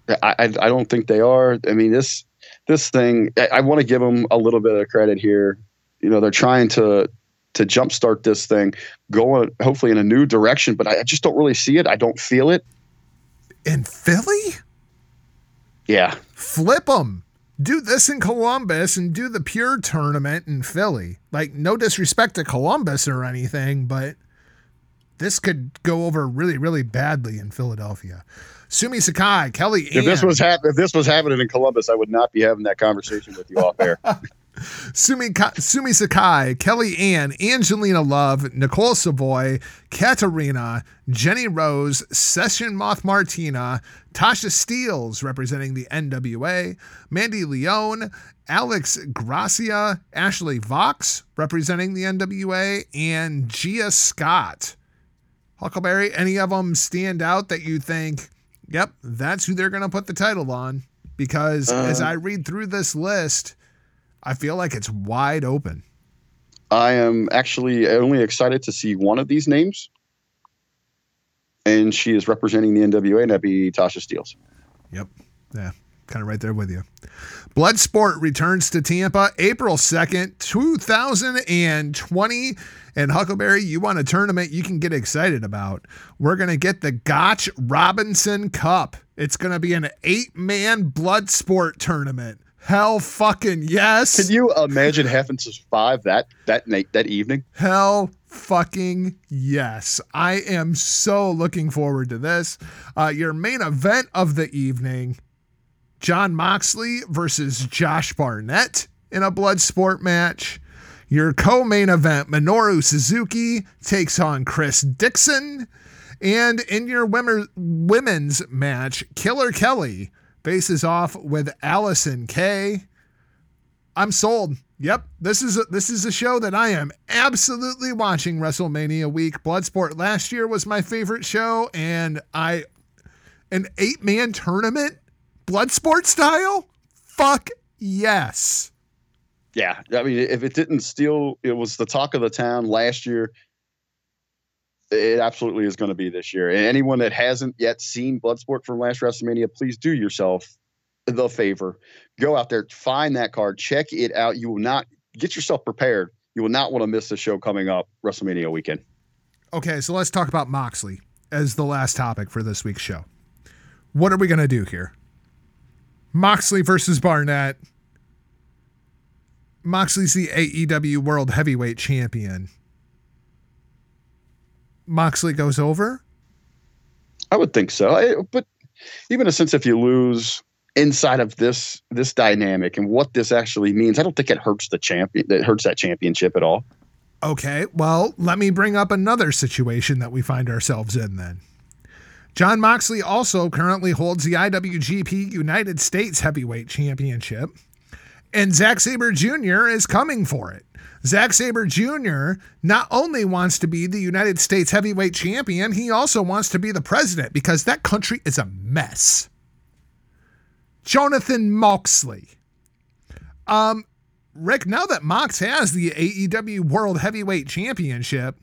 I, I, I don't think they are. I mean, this this thing. I, I want to give them a little bit of credit here. You know, they're trying to to jumpstart this thing, going hopefully in a new direction. But I, I just don't really see it. I don't feel it. in Philly? Yeah, flip them. Do this in Columbus and do the pure tournament in Philly. Like, no disrespect to Columbus or anything, but this could go over really, really badly in Philadelphia. Sumie Sakai, Kelly. If this was hap- if this was happening in Columbus, I would not be having that conversation with you off air. *laughs* Sumi, Ka- Sumie Sakai, Kelly Ann, Angelina Love, Nicole Savoy, Katarina, Jenny Rose, Session Moth Martina, Tasha Steelz representing the NWA, Mandy Leon, Alex Gracia, Ashley Vox representing the NWA, and Gia Scott. Huckleberry, any of them stand out that you think, yep, that's who they're going to put the title on? Because as uh-huh. I read through this list, I feel like it's wide open. I am actually only excited to see one of these names, and she is representing the NWA, and that'd be Tasha Steelz. Yep. Yeah. Kind of right there with you. Bloodsport returns to Tampa April 2nd, 2020. And Huckleberry, you want a tournament you can get excited about. We're going to get the Gotch Robinson Cup. It's going to be an eight man Bloodsport tournament. Hell fucking yes. Can you imagine having to survive that that night that evening? Hell fucking yes. I am so looking forward to this. Uh, your main event of the evening Jon Moxley versus Josh Barnett in a blood sport match. Your co main event, Minoru Suzuki takes on Chris Dixon. And in your women's match, Killer Kelly faces off with Allysin Kay. I'm sold. Yep, this is a, this is a show that I am absolutely watching WrestleMania week. Bloodsport last year was my favorite show, and I an eight man tournament, Bloodsport style. Fuck yes. Yeah, I mean, if it didn't steal, it was the talk of the town last year. It absolutely is going to be this year. And anyone that hasn't yet seen Bloodsport from last WrestleMania, please do yourself the favor. Go out there, find that card, check it out. You will not get yourself prepared. You will not want to miss the show coming up WrestleMania weekend. Okay, so let's talk about Moxley as the last topic for this week's show. What are we going to do here? Moxley versus Barnett. Moxley's the AEW World Heavyweight Champion. Moxley goes over? I would think so. I, but even in a sense, if you lose inside of this this dynamic and what this actually means, I don't think it hurts the champion. That hurts that championship at all. Okay, well, let me bring up another situation that we find ourselves in then. Jon Moxley also currently holds the IWGP United States Heavyweight Championship, and Zack Sabre Jr. is coming for it. Zack Sabre Jr. not only wants to be the United States Heavyweight Champion, he also wants to be the president because that country is a mess. Jonathan Moxley. Um, Rick, now that Mox has the AEW World Heavyweight Championship,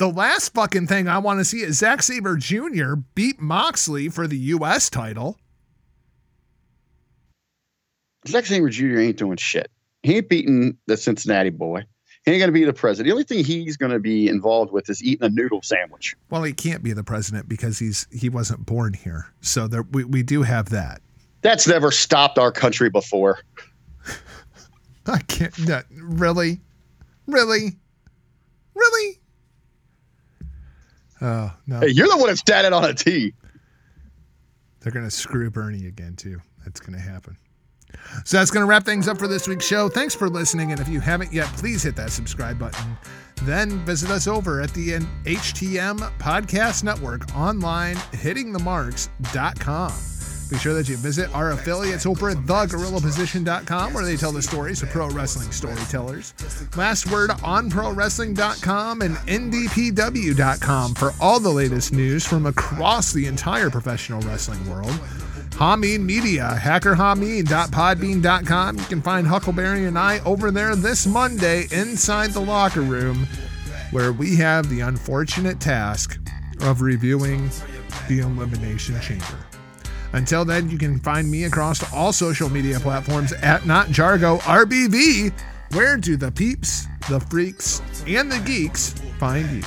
the last fucking thing I want to see is Zack Sabre Jr. beat Moxley for the U.S. title. Zack Sabre Jr. ain't doing shit. He ain't beating the Cincinnati boy. He ain't going to be the president. The only thing he's going to be involved with is eating a noodle sandwich. Well, he can't be the president because he's he wasn't born here. So there, we, we do have that. That's never stopped our country before. *laughs* I can't. No, really, really, really. Oh no, Hey, you're the one that's standing on a T. they're gonna screw Bernie again too. That's gonna happen. So that's going to wrap things up for this week's show. Thanks for listening. And if you haven't yet, please hit that subscribe button. Then visit us over at the HTM Podcast Network online, hittingthemarks.com. Be sure that you visit our affiliates over at thegorillaposition.com where they tell the stories of pro wrestling storytellers. Last word on prowrestling.com and ndpw.com for all the latest news from across the entire professional wrestling world. Hameen Media, hackerhameen.podbean.com. You can find Huckleberry and I over there this Monday inside the locker room where we have the unfortunate task of reviewing the Elimination Chamber. Until then, you can find me across all social media platforms at NotJargoRBV. Where do the peeps, the freaks, and the geeks find you?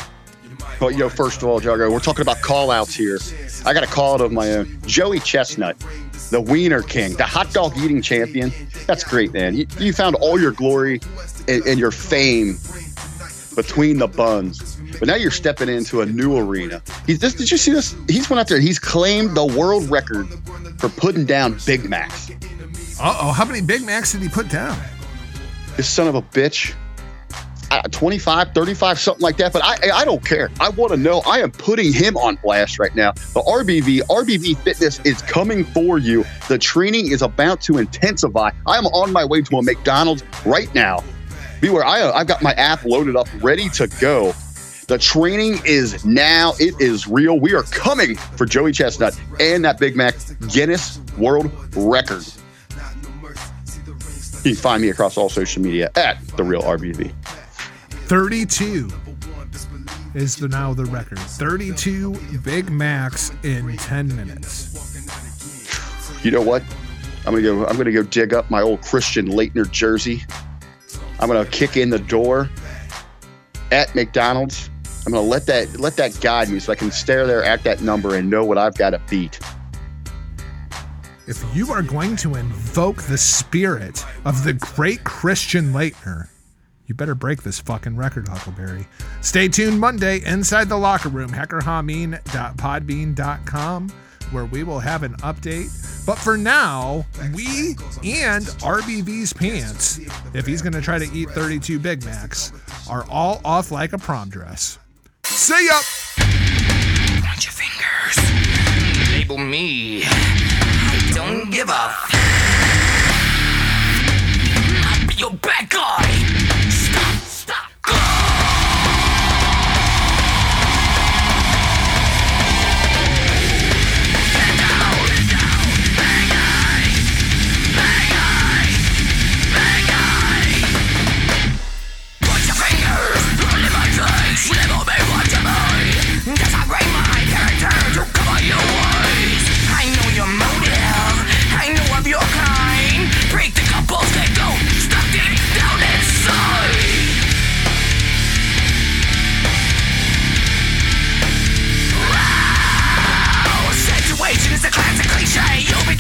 But yo, first of all, Jargo, we're talking about call outs here. I got a call out of my own. Joey Chestnut, the Wiener King, the hot dog eating champion. That's great, man. You, you found all your glory and, and your fame between the buns. But now you're stepping into a new arena. He's this. Did you see this? He's went out there. He's claimed the world record for putting down Big Macs. Uh oh, how many Big Macs did he put down? This son of a bitch. Uh, 25, 35, something like that. But I, I don't care. I want to know. I am putting him on blast right now. The RBV, RBV Fitness is coming for you. The training is about to intensify. I am on my way to a McDonald's right now. Beware, I, I've got my app loaded up, ready to go. The training is now. It is real. We are coming for Joey Chestnut and that Big Mac Guinness World Record. You can find me across all social media at The Real RBV. 32 is the now the record. 32 Big Macs in 10 minutes. You know what? I'm gonna go. I'm gonna go dig up my old Christian Laettner jersey. I'm gonna kick in the door at McDonald's. I'm gonna let that let that guide me so I can stare there at that number and know what I've got to beat. If you are going to invoke the spirit of the great Christian Laettner, you better break this fucking record, Huckleberry. Stay tuned Monday inside the locker room, hackerhameen.podbean.com, where we will have an update. But for now, we and RBV's pants, if he's going to try to eat 32 Big Macs, are all off like a prom dress. See ya! Point your fingers. Label me. I don't give f- I'll be your bad guy.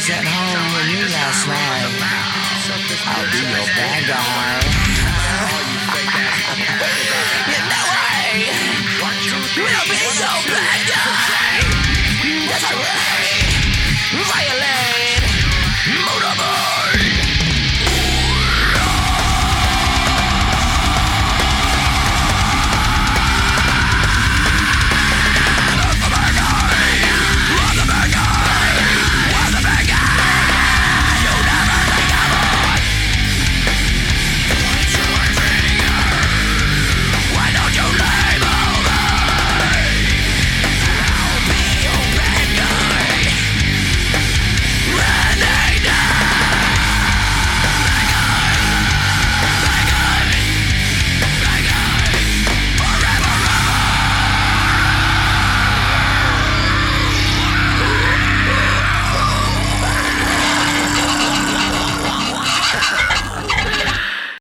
was at home with you last night. I'll be your bad guy.